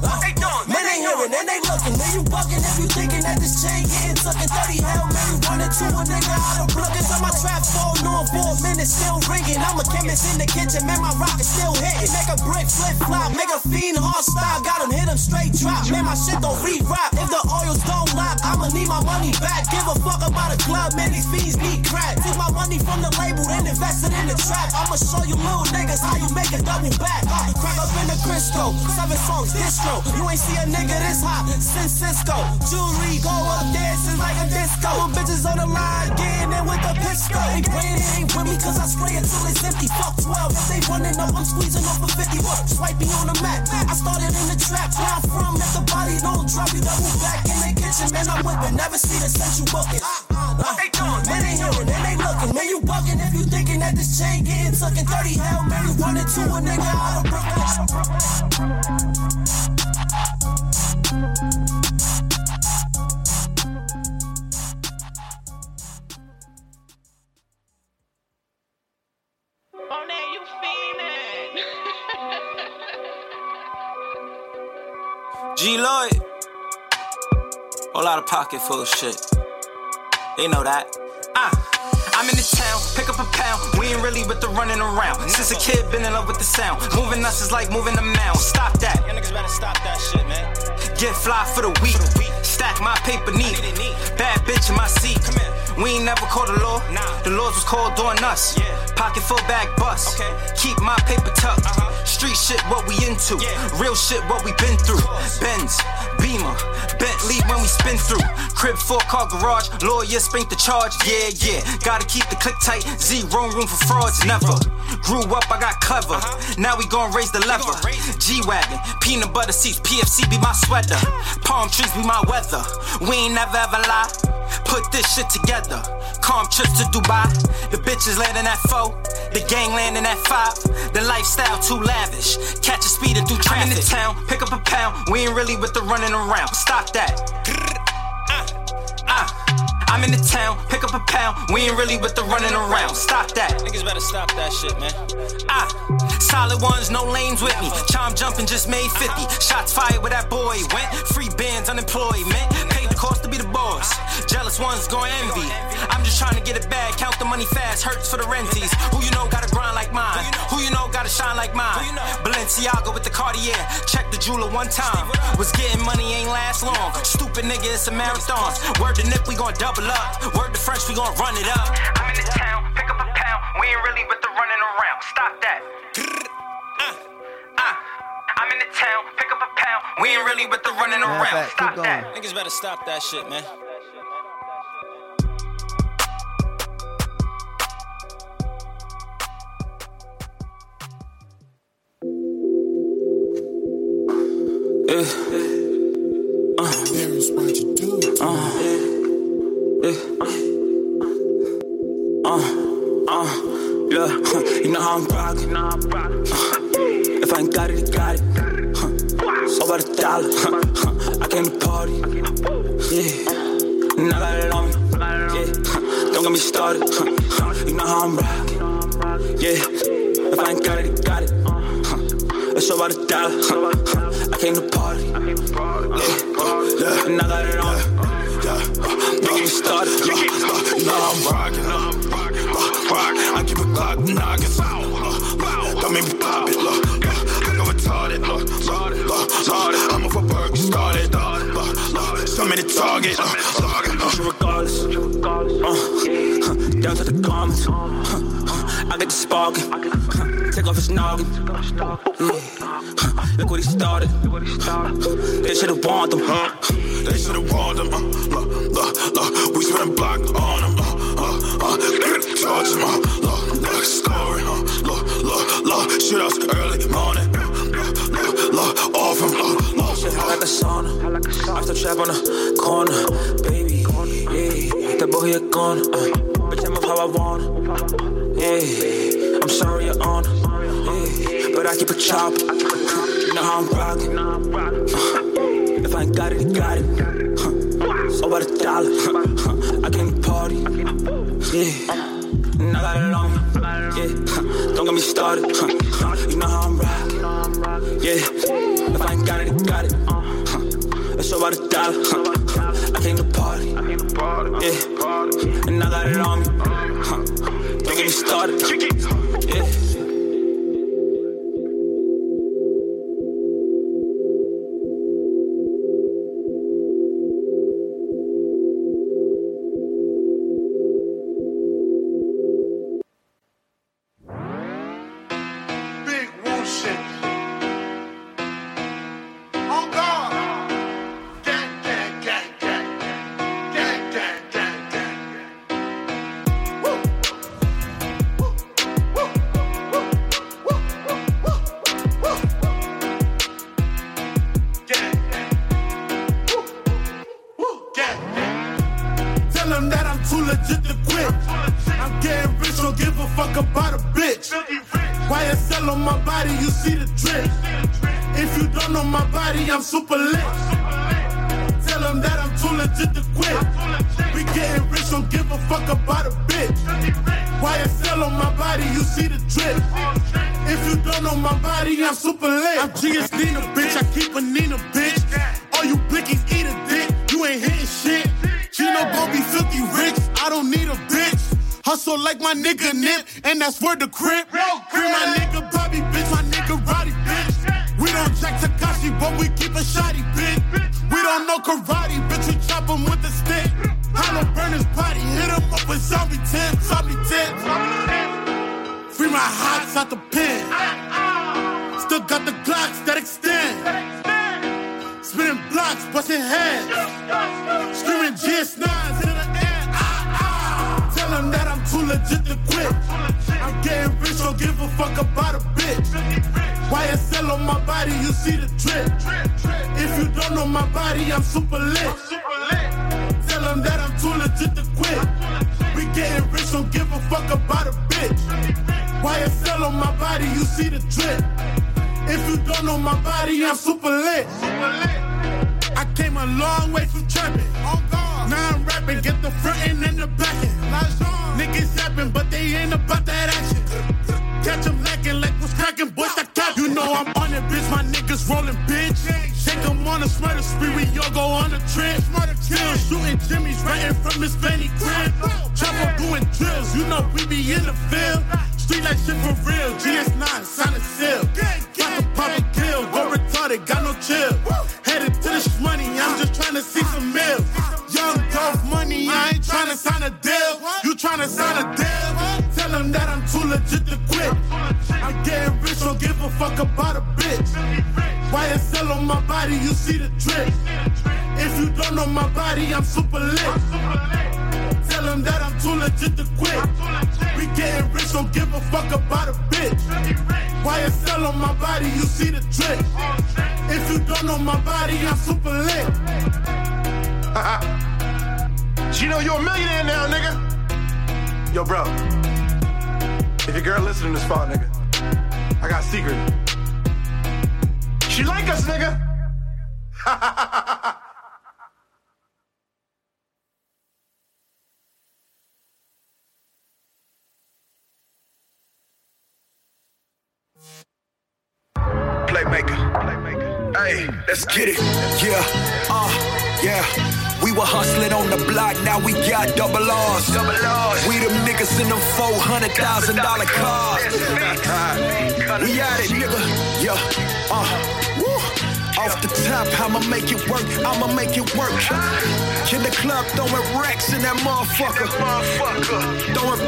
[SPEAKER 34] What they doing? Man, they hearing and they looking. Man, you bucking if you thinking that this chain getting tucked in 30 hell, man, you running to a nigga out of Brooklyn. So my trap phone on for a minute, still ringing. I'm a chemist in the kitchen, man, my rock is still hitting. Make a brick flip flop, make a fiend hard style, got him hit him straight drop. Man, my shit don't re-rap. If the oils don't lie, I'ma need my money back. Give a fuck about a club, man. These fiends need crack. Take my money from the label, then invested in the trap. I'ma show you little niggas how you make a double back. Uh, crack up in the Crisco, seven songs, distro. You ain't see a nigga this hot since Cisco. Jewelry go up dancing like a disco. Little bitches on the line, getting in with the pistol. They praying it ain't with me, cause I spray it till it's empty. Fuck 12, if they running up, I'm squeezing off a 50. What? Swiping on the map. I started in the trap, where I'm from. If the body don't drop, you double back in the kitchen. Man, I'm whipping, never see the sense you booking. What they doing? Man, they uh-uh. hearing, and they looking. Man, you bugging if you thinking that this chain getting tucked in 30 hell. Man, you running to a nigga out of Brooklyn.
[SPEAKER 1] G Lloyd. Whole lot of pocket full of shit. They know that. Ah. I'm in the town, pick up a pound. We ain't really with the running around. Since a kid, been in love with the sound. Moving us is like moving a mound. Stop that.
[SPEAKER 35] Y'all niggas better stop that shit, man.
[SPEAKER 1] Get fly for the week. Stack my paper neat. Bad bitch in my seat. We ain't never called the law. The laws was called on us. Pocket full bag bust. Keep my paper tucked. Shit, what we into. Real shit, what we been through. Benz, Beamer, Bentley when we spin through. Crib four car garage. Lawyer spank the charge. Yeah, yeah. Gotta keep the click tight. Zero room for frauds. Never. Grew up, I got clever. Now we gon' raise the lever. G Wagon, peanut butter seats, PFC be my sweater. Palm trees be my weather. We ain't never ever lie. Put this shit together. Calm trips to Dubai. The bitches landing at four. The gang landing at five. The lifestyle too lavish. Catch a speeder through traffic. I'm in the town, pick up a pound. We ain't really with the running around. Stop that. Ah. I'm in the town, pick up a pound. We ain't really with the running around. Stop that.
[SPEAKER 35] Niggas better stop that shit, man.
[SPEAKER 1] Ah, solid ones, no lanes with me. Chime jumping just made 50. Shots fired where that boy went. Free bands, unemployment. Cost to be the boss. Jealous ones going envy. I'm just trying to get it bad. Count the money fast. Hurts for the renties. Who you know gotta grind like mine? Who you know gotta shine like mine? Balenciaga with the Cartier. Check the jeweler one time. Was getting money ain't last long. Stupid nigga, it's a marathon. Word to Nip, we gon' double up. Word to French, we gon' run it up. I'm in the town, pick up a pound. We ain't really with the running around. Stop that. Ah, I'm in the town, pick up a pound. We ain't really with the running around. Stop that.
[SPEAKER 35] Niggas better stop that shit, man.
[SPEAKER 25] Yeah. Uh. Uh. Yeah. Uh. Uh. Yeah. You know how I'm rockin'. Uh. If I ain't got it, got it. Huh. Over the dollar. Huh. I came to party. Yeah. And I got it on me. Yeah. Don't get me started. Huh. You know how I'm rockin'. Yeah. If I ain't got it, got it. Huh. It's over the dollar. Huh. I came to party. Yeah. Yeah. And I got it on me. Don't get me started.
[SPEAKER 36] Yeah. You know I'm rockin'. Uh, rock. I keep a clock knocking. Don't make me pop it. Look, uh, I go retarded. Look, look, look, look. I'm off a burger started. Uh, look, look. So many target. Uh, uh, uh.
[SPEAKER 25] regardless. Uh, down to the comments. Uh, I get the sparking. Uh, take off his noggin. Yeah. Look what he started. They should've warned them.
[SPEAKER 36] Huh? They should've warned them. Uh, look, look, look. We spent block on them. Uh, uh, uh. Charge them. Uh, look, look, story. Uh, look, shit look. Us early morning. Look, look, look. Off from. Uh, look,
[SPEAKER 25] I like a sauna. I still trap on the corner, baby. Yeah, that boy here gone. Uh, bitch, I'm up how I want. Yeah, I'm sorry you're on. Yeah, but I keep a chop. You know how I'm rocking. Uh, if I ain't got it, I got it. Huh. So about a dollar. Huh. I came to party. Yeah. And I got it on. Yeah. Don't get me started. Huh. You know how I'm rocking. Yeah. If I ain't got it, I got it. It's about a dollar. Huh. I came to party. Yeah. And I got it on me. Huh. Don't get me started. Yeah.
[SPEAKER 19] Playmaker. Playmaker. Hey, let's get it. Yeah. Uh, yeah. We were hustling on the block, now we got double R's. Double R's. We them niggas in them four hundred thousand dollar cars. we at it, nigga. Yeah. Uh. Woo. Off the top, I'ma make it work. I'ma make it work. In the club, throwing racks in that motherfucker. Throwing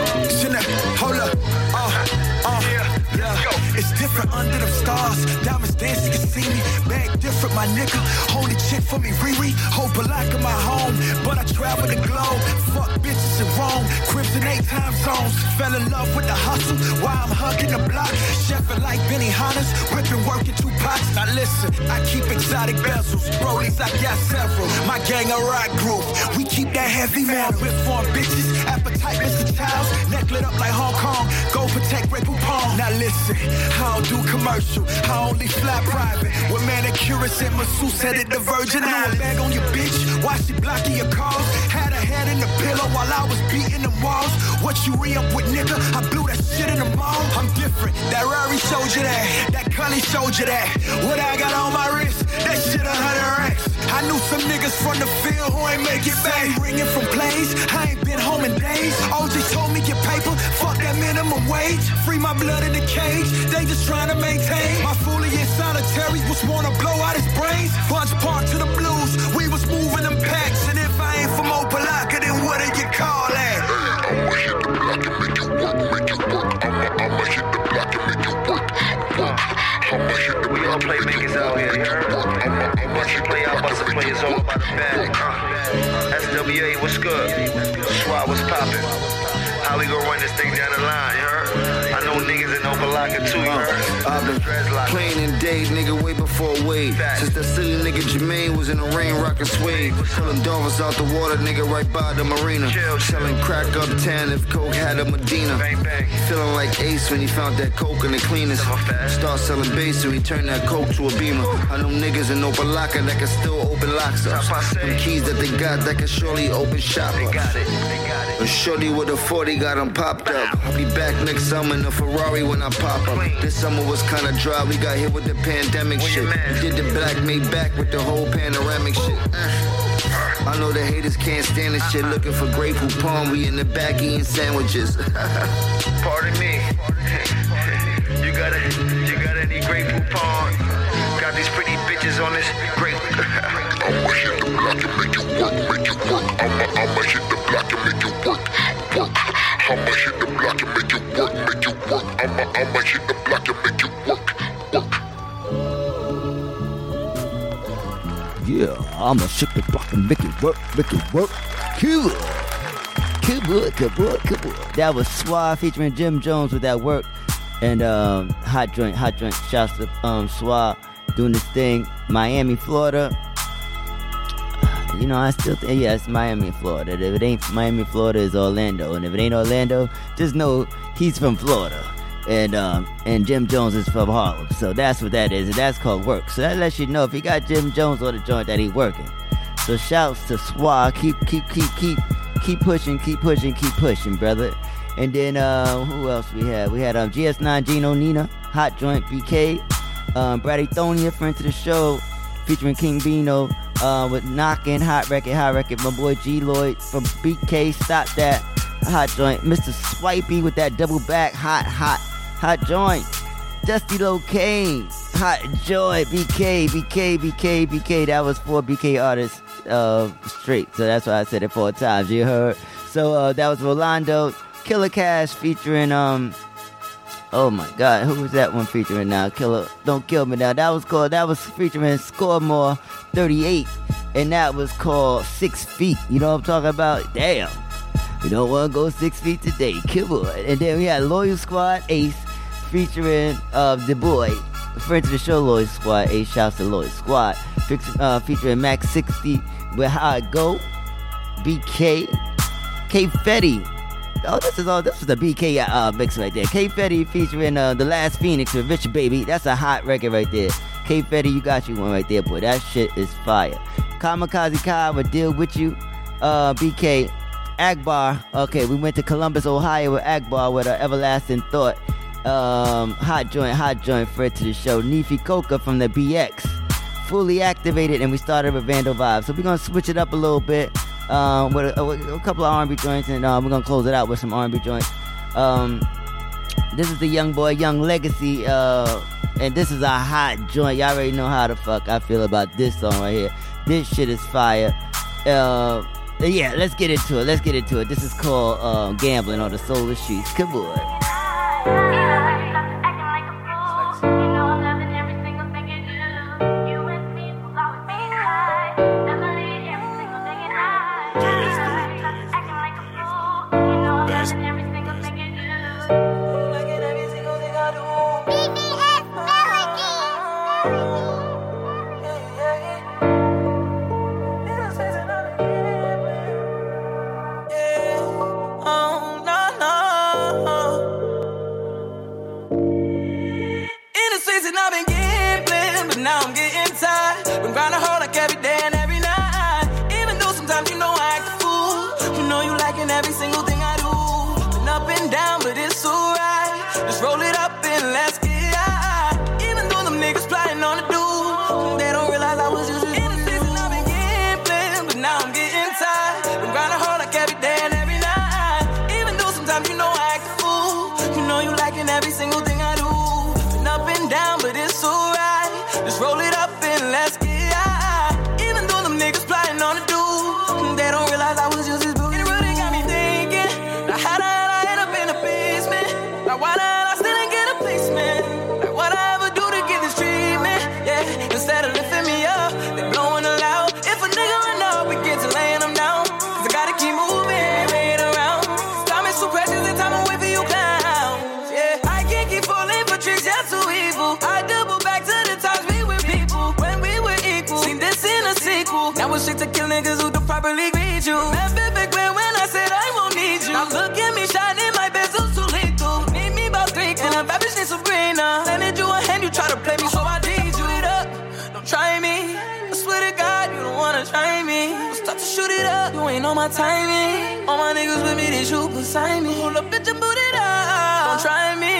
[SPEAKER 19] in that. Hold up. Uh, uh, It's different under them stars. Diamonds dancing, can see me. Bag different, my nigga. Only chick for me, Riri. A like in my home, but I travel the globe. Fuck bitches in Rome. Crimson eight time zones. Fell in love with the hustle while I'm hugging the block. Chefing like Benihana's. Whipping, working two pots. Now listen, I keep exotic bezels. Rollies, I got several. My gang a rock group. We keep that heavy man with form bitches. Appetite, Mr. Childs. Neck lit up like Hong Kong. Go protect Ray Poupon. Now listen, I don't do commercial. I only fly private. With manicurists and masseuse headed the Virgin Islands. bag on your bitch. Why she blocking your calls? Had her head in the pillow while I was beating the walls. What you re up with, nigga? I blew that shit in the mall. I'm different. That Rari showed you that. That Cully showed you that. What I got on my wrist, that shit a hundred racks. I knew some niggas from the field who ain't make it back. Ringing from plays, I ain't been home in days. OG told me get paper, minimum wage. Free my blood in the cage, they just trying to maintain. My foolie in solitary was wanna blow out his brains. Bunch park to the blues, we was moving them packs. And if I ain't from Opa-locka, then what do you call that?
[SPEAKER 37] I'ma hit the block and make it work, make it work. I'ma, I'ma hit the block and make it work, work. I'ma hit the block and make it work, make it work. I'ma, I'ma hit the
[SPEAKER 38] play out,
[SPEAKER 37] block
[SPEAKER 38] bust
[SPEAKER 37] and make
[SPEAKER 38] players
[SPEAKER 37] it
[SPEAKER 38] all
[SPEAKER 37] work,
[SPEAKER 38] about the bag. Uh, SWA, what's good? SWAT, what's poppin'? How we gon' run this thing down the line, you heard? I know
[SPEAKER 39] know niggas in Opa-locka too, uh, you heard?
[SPEAKER 6] I've been playing in days, nigga, way before Wade. Since that silly nigga Jermaine was in the rain, rockin' suede. Pulling dolphins out the water, nigga, right by the marina. Selling crack uptown if Coke had a Medina. Feeling like Ace when he found that Coke in the cleaners. Start selling bass and we turn that Coke to a beamer. I know niggas in Opa-locka that can still open locks up. Them keys that they got that can surely open shop ups. A shorty with a 40 got got 'em popped up. I'll be back next summer in Ferrari when I pop up. This summer was kinda dry, we got hit with the pandemic shit. We did the black made back with the whole panoramic shit. Uh. I know the haters can't stand this shit. Looking for Grey Poupon, we in the back eating sandwiches.
[SPEAKER 39] Pardon me. You got a, you got any Grey Poupon? Got these pretty bitches on this great.
[SPEAKER 40] I'ma hit the block and make it work, make it work. I'ma, I'ma hit the block and make it work, work. I'ma hit the block and make it work, make it work. I'ma, I'ma hit the block and make it work, work.
[SPEAKER 15] Yeah, I'ma shake the block and make it work, make it work. Cool. Cool, cool, cool. That was Suave featuring Jim Jones with that work. And um, Hot Joint, Hot Joint, shouts to um, Suave doing this thing. Miami, Florida. You know, I still think, yeah, Miami, Florida. If it ain't Miami, Florida, it's Orlando. And if it ain't Orlando, just know he's from Florida. And um, and Jim Jones is from Harlem. So that's what that is. And that's called work. So that lets you know if you got Jim Jones on the joint that he working. So shouts to Swa. Keep, keep, keep, keep, keep pushing, keep pushing, keep pushing, brother. And then uh, who else we had? We had um, GS9 Gino Nina, Hot Joint BK, um, Brady Thonia, friend to the show, featuring King Bino, uh, with Knockin' Hot Record, Hot Record. My boy G Lloyd from BK, Stop That, Hot Joint. Mr. Swipey with that double back, Hot, Hot, Hot Joint. Dusty Kane, Hot Joy, BK, BK, BK, BK. That was four BK artists uh, straight. So that's why I said it four times. You heard? So uh, that was Rolando, Killer Cash featuring um. Oh my God, who was that one featuring now? Killer, don't kill me now. That was called. That was featuring Scoremore 38, and that was called Six Feet. You know what I'm talking about? Damn. You don't want to go six feet today. It. And then we had Loyal Squad Ace featuring uh, the boy, friend to the show, Loyal Squad Ace. Shouts to Loyal Squad. Uh, featuring Max 60 with How I Go, BK, K Fetty. Oh, this is all. This is the BK uh, mix right there. K Fetty featuring uh, the Last Phoenix with Rich Baby. That's a hot record right there. K Fetty, you got you one right there, boy. That shit is fire. Kamikaze Kai would deal with you. Uh, BK Akbar. Okay, we went to Columbus, Ohio with Akbar with an everlasting thought. Um, hot joint, hot joint, Fred to the show. Nefi Coca from the BX. Fully activated, and we started with Vandal Vibes. So we're gonna switch it up a little bit um, with, a, with a couple of R&B joints, and uh, we're gonna close it out with some R&B joints. Um, this is the Young Boy, Young Legacy, uh, and this is a hot joint. Y'all already know how the fuck I feel about this song right here. This shit is fire. Uh, yeah, let's get into it. Let's get into it. This is called uh, Gambling on the
[SPEAKER 41] Soul of the Streets. Come on. Was
[SPEAKER 28] shit to kill niggas who don't properly greet you. Never back when when I said I won't need you. Now look at me shining, my bezel's too lethal. Need me about three, and bad bitch needs some greener. Uh. Lended you a shoot it up, you ain't on my timing. All my niggas with me, they shoot beside me. Hold up, bitch, and boot it up. Don't try me.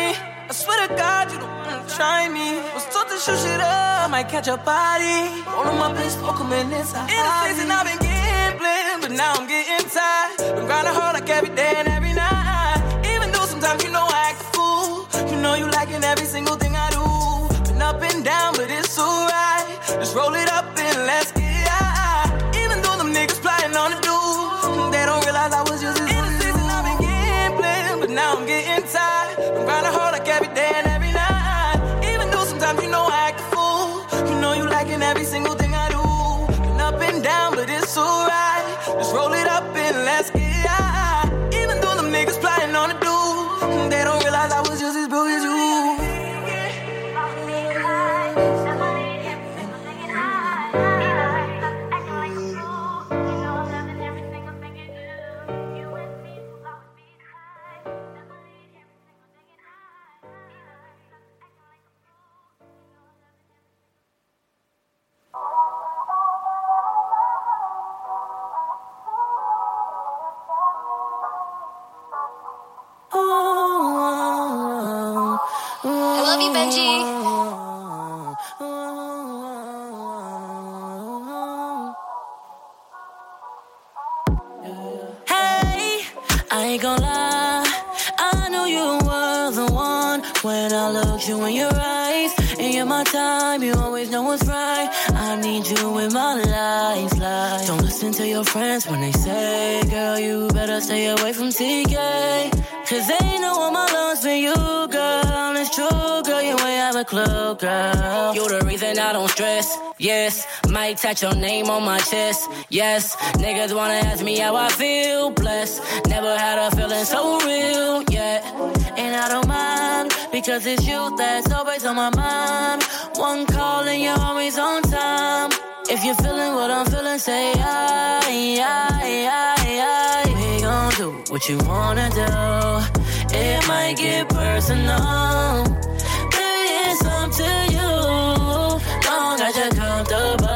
[SPEAKER 28] I swear to God, you don't wanna try me. Was taught to shoot shit up, I might catch a body. All of my bitch smoke 'em in inside. In the face, and I've been getting blim, but now I'm getting tired. Been grinding hard like every day and every night. Even though sometimes you know I act a fool. You know you liking every single thing I do. Been up and down, but it's alright. Just roll it roll it up You
[SPEAKER 42] in your eyes. And you're my time, you always know what's right. I need you in my life, life. Don't listen to your friends when they say, girl, you better stay away from TK. Cause they know all my love's for you, girl. True, girl, you. You're the reason I don't stress, yes. Might touch your name on my chest, yes. Niggas wanna ask me how I feel, blessed. Never had a feeling so real, yet. And I don't mind, because it's you that's always on my mind. One call and you're always on time. If you're feeling what I'm feeling, say aye, aye, aye, aye. We gon' do what you wanna do. It might get personal. Baby, it's up to you. Long as you're comfortable.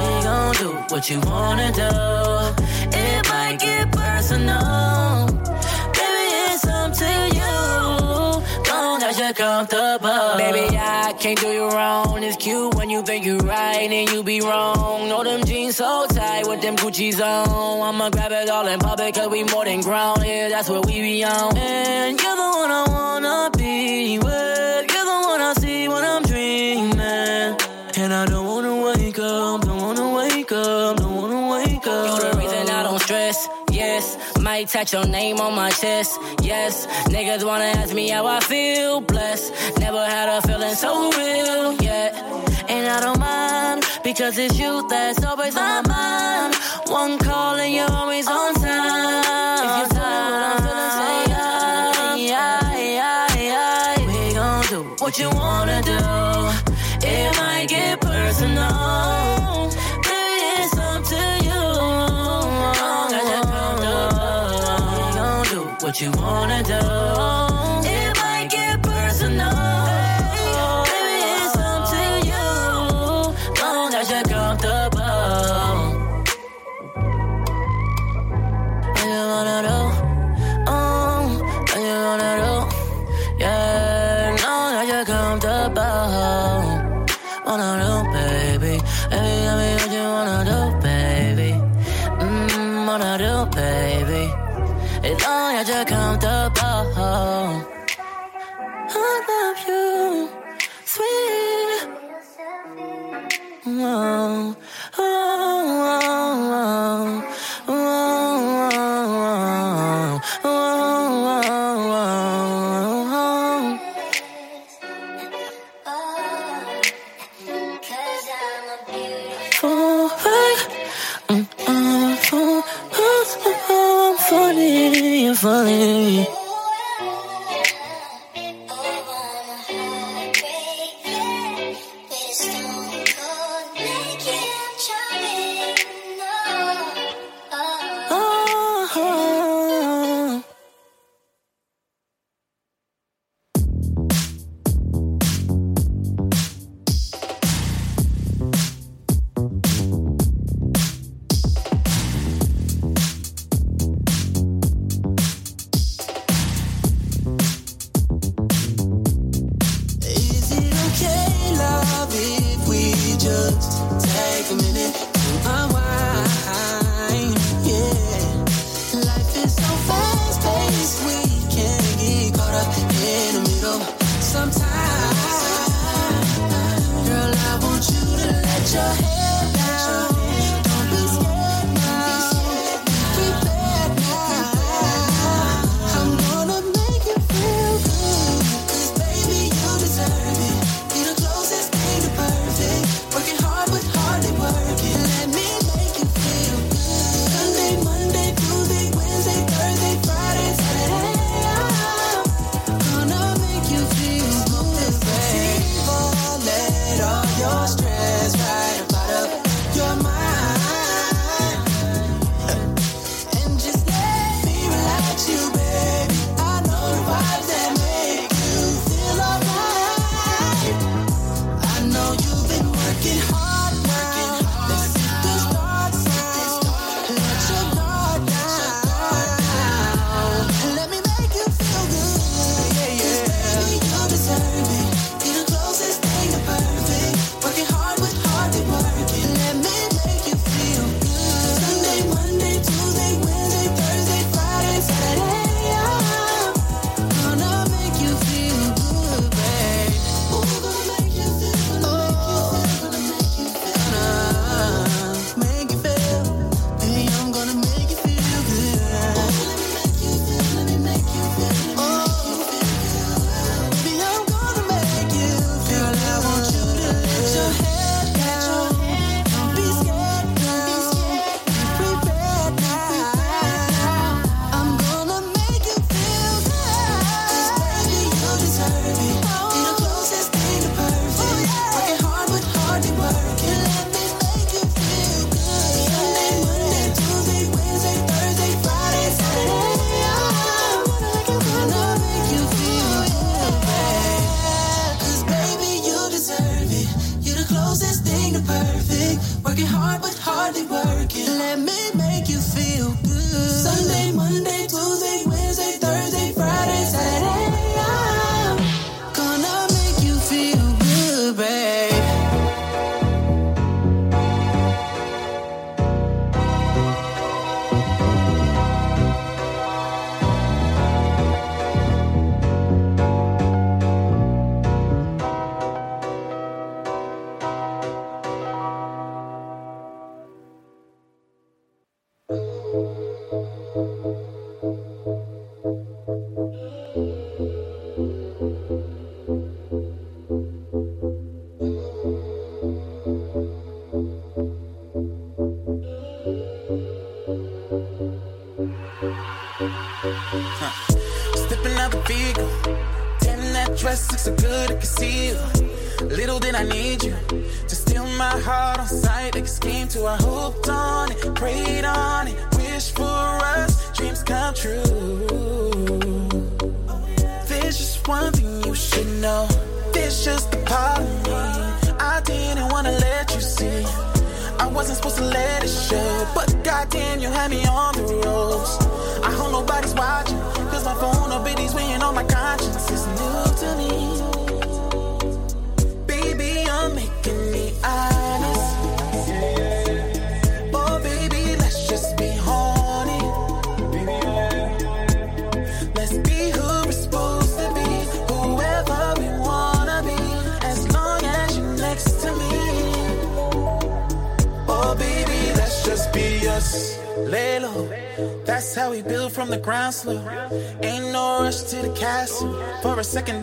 [SPEAKER 42] We gon' do what you wanna do. It might get personal. Baby, it's up to you. Long as you're comfortable.
[SPEAKER 31] Baby, I can't do you wrong. It's cute when you think you're right and you be wrong. Know them jeans so tight with them Gucci's on. I'ma grab it all in public cause we more than grown. Yeah, that's what we be on.
[SPEAKER 42] And you're the one I wanna be with. I see when I'm dreaming. And I don't wanna wake up, don't wanna wake up, don't wanna wake up.
[SPEAKER 31] You're the reason I don't stress. Yes, might touch your name on my chest. Yes, niggas wanna ask me how I feel. Blessed, never had a feeling so real yet.
[SPEAKER 42] And I don't mind, because it's you that's always on my mind. One call and you're always on time. What you wanna do. It might get personal. It's up to you. Gon' do what you wanna do. It might get personal.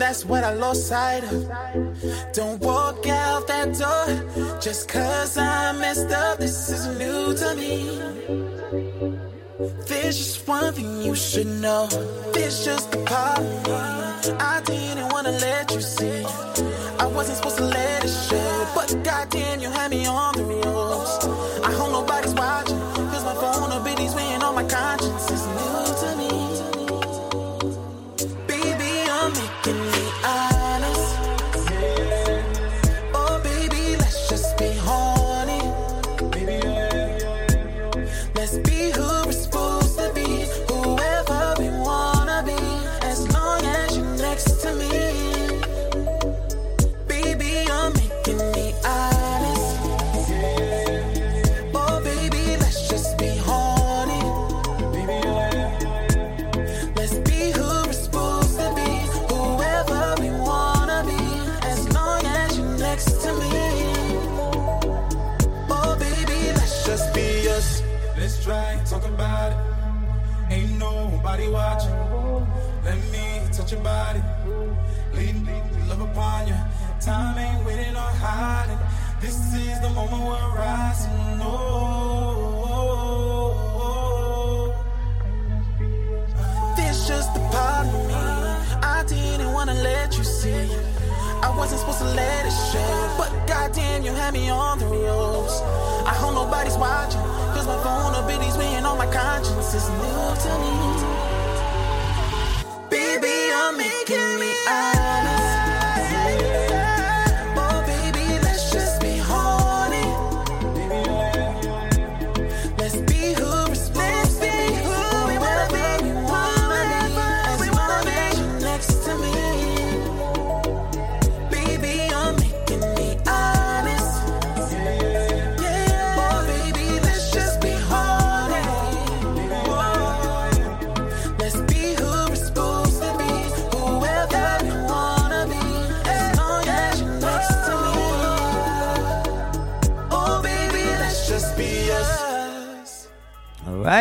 [SPEAKER 43] that's what I lost sight of. Don't walk out that door just cause I messed up. This is new to me. There's just one thing you should know.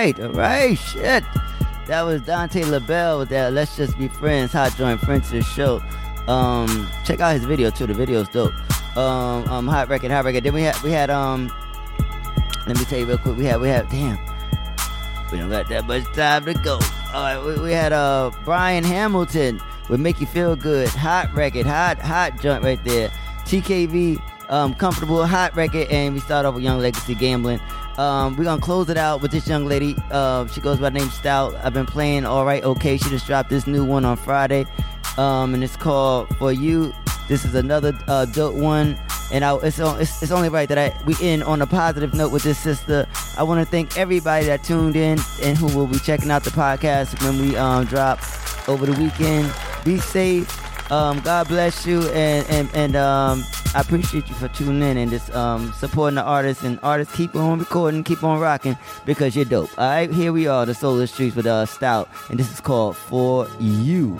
[SPEAKER 15] Right, all right, shit. That was Dante LaBelle with that Let's Just Be Friends, Hot Joint Friends to the show. Um, check out his video too. The video's dope. Um, um, hot record, hot record. Then we had we had um. Let me tell you real quick. We had we had damn. We don't got that much time to go. All right, we, we had uh Brian Hamilton with Make You Feel Good, hot record, hot hot joint right there. TKV, um, comfortable hot record, and we start off with Young Legacy Gambling. Um, we're gonna close it out with this young lady. Uh, she goes by name Stout. I've been playing all right, okay. She just dropped this new one on Friday, um, and it's called For You. This is another uh, dope one, and I, it's, it's it's only right that I we end on a positive note with this sister. I want to thank everybody that tuned in and who will be checking out the podcast when we um, drop over the weekend. Be safe. Um, God bless you, and and and um, I appreciate you for tuning in and just um, supporting the artists. And artists, keep on recording, keep on rocking because you're dope. All right, here we are, the Soul of the Streets with uh, Stout, and this is called For You.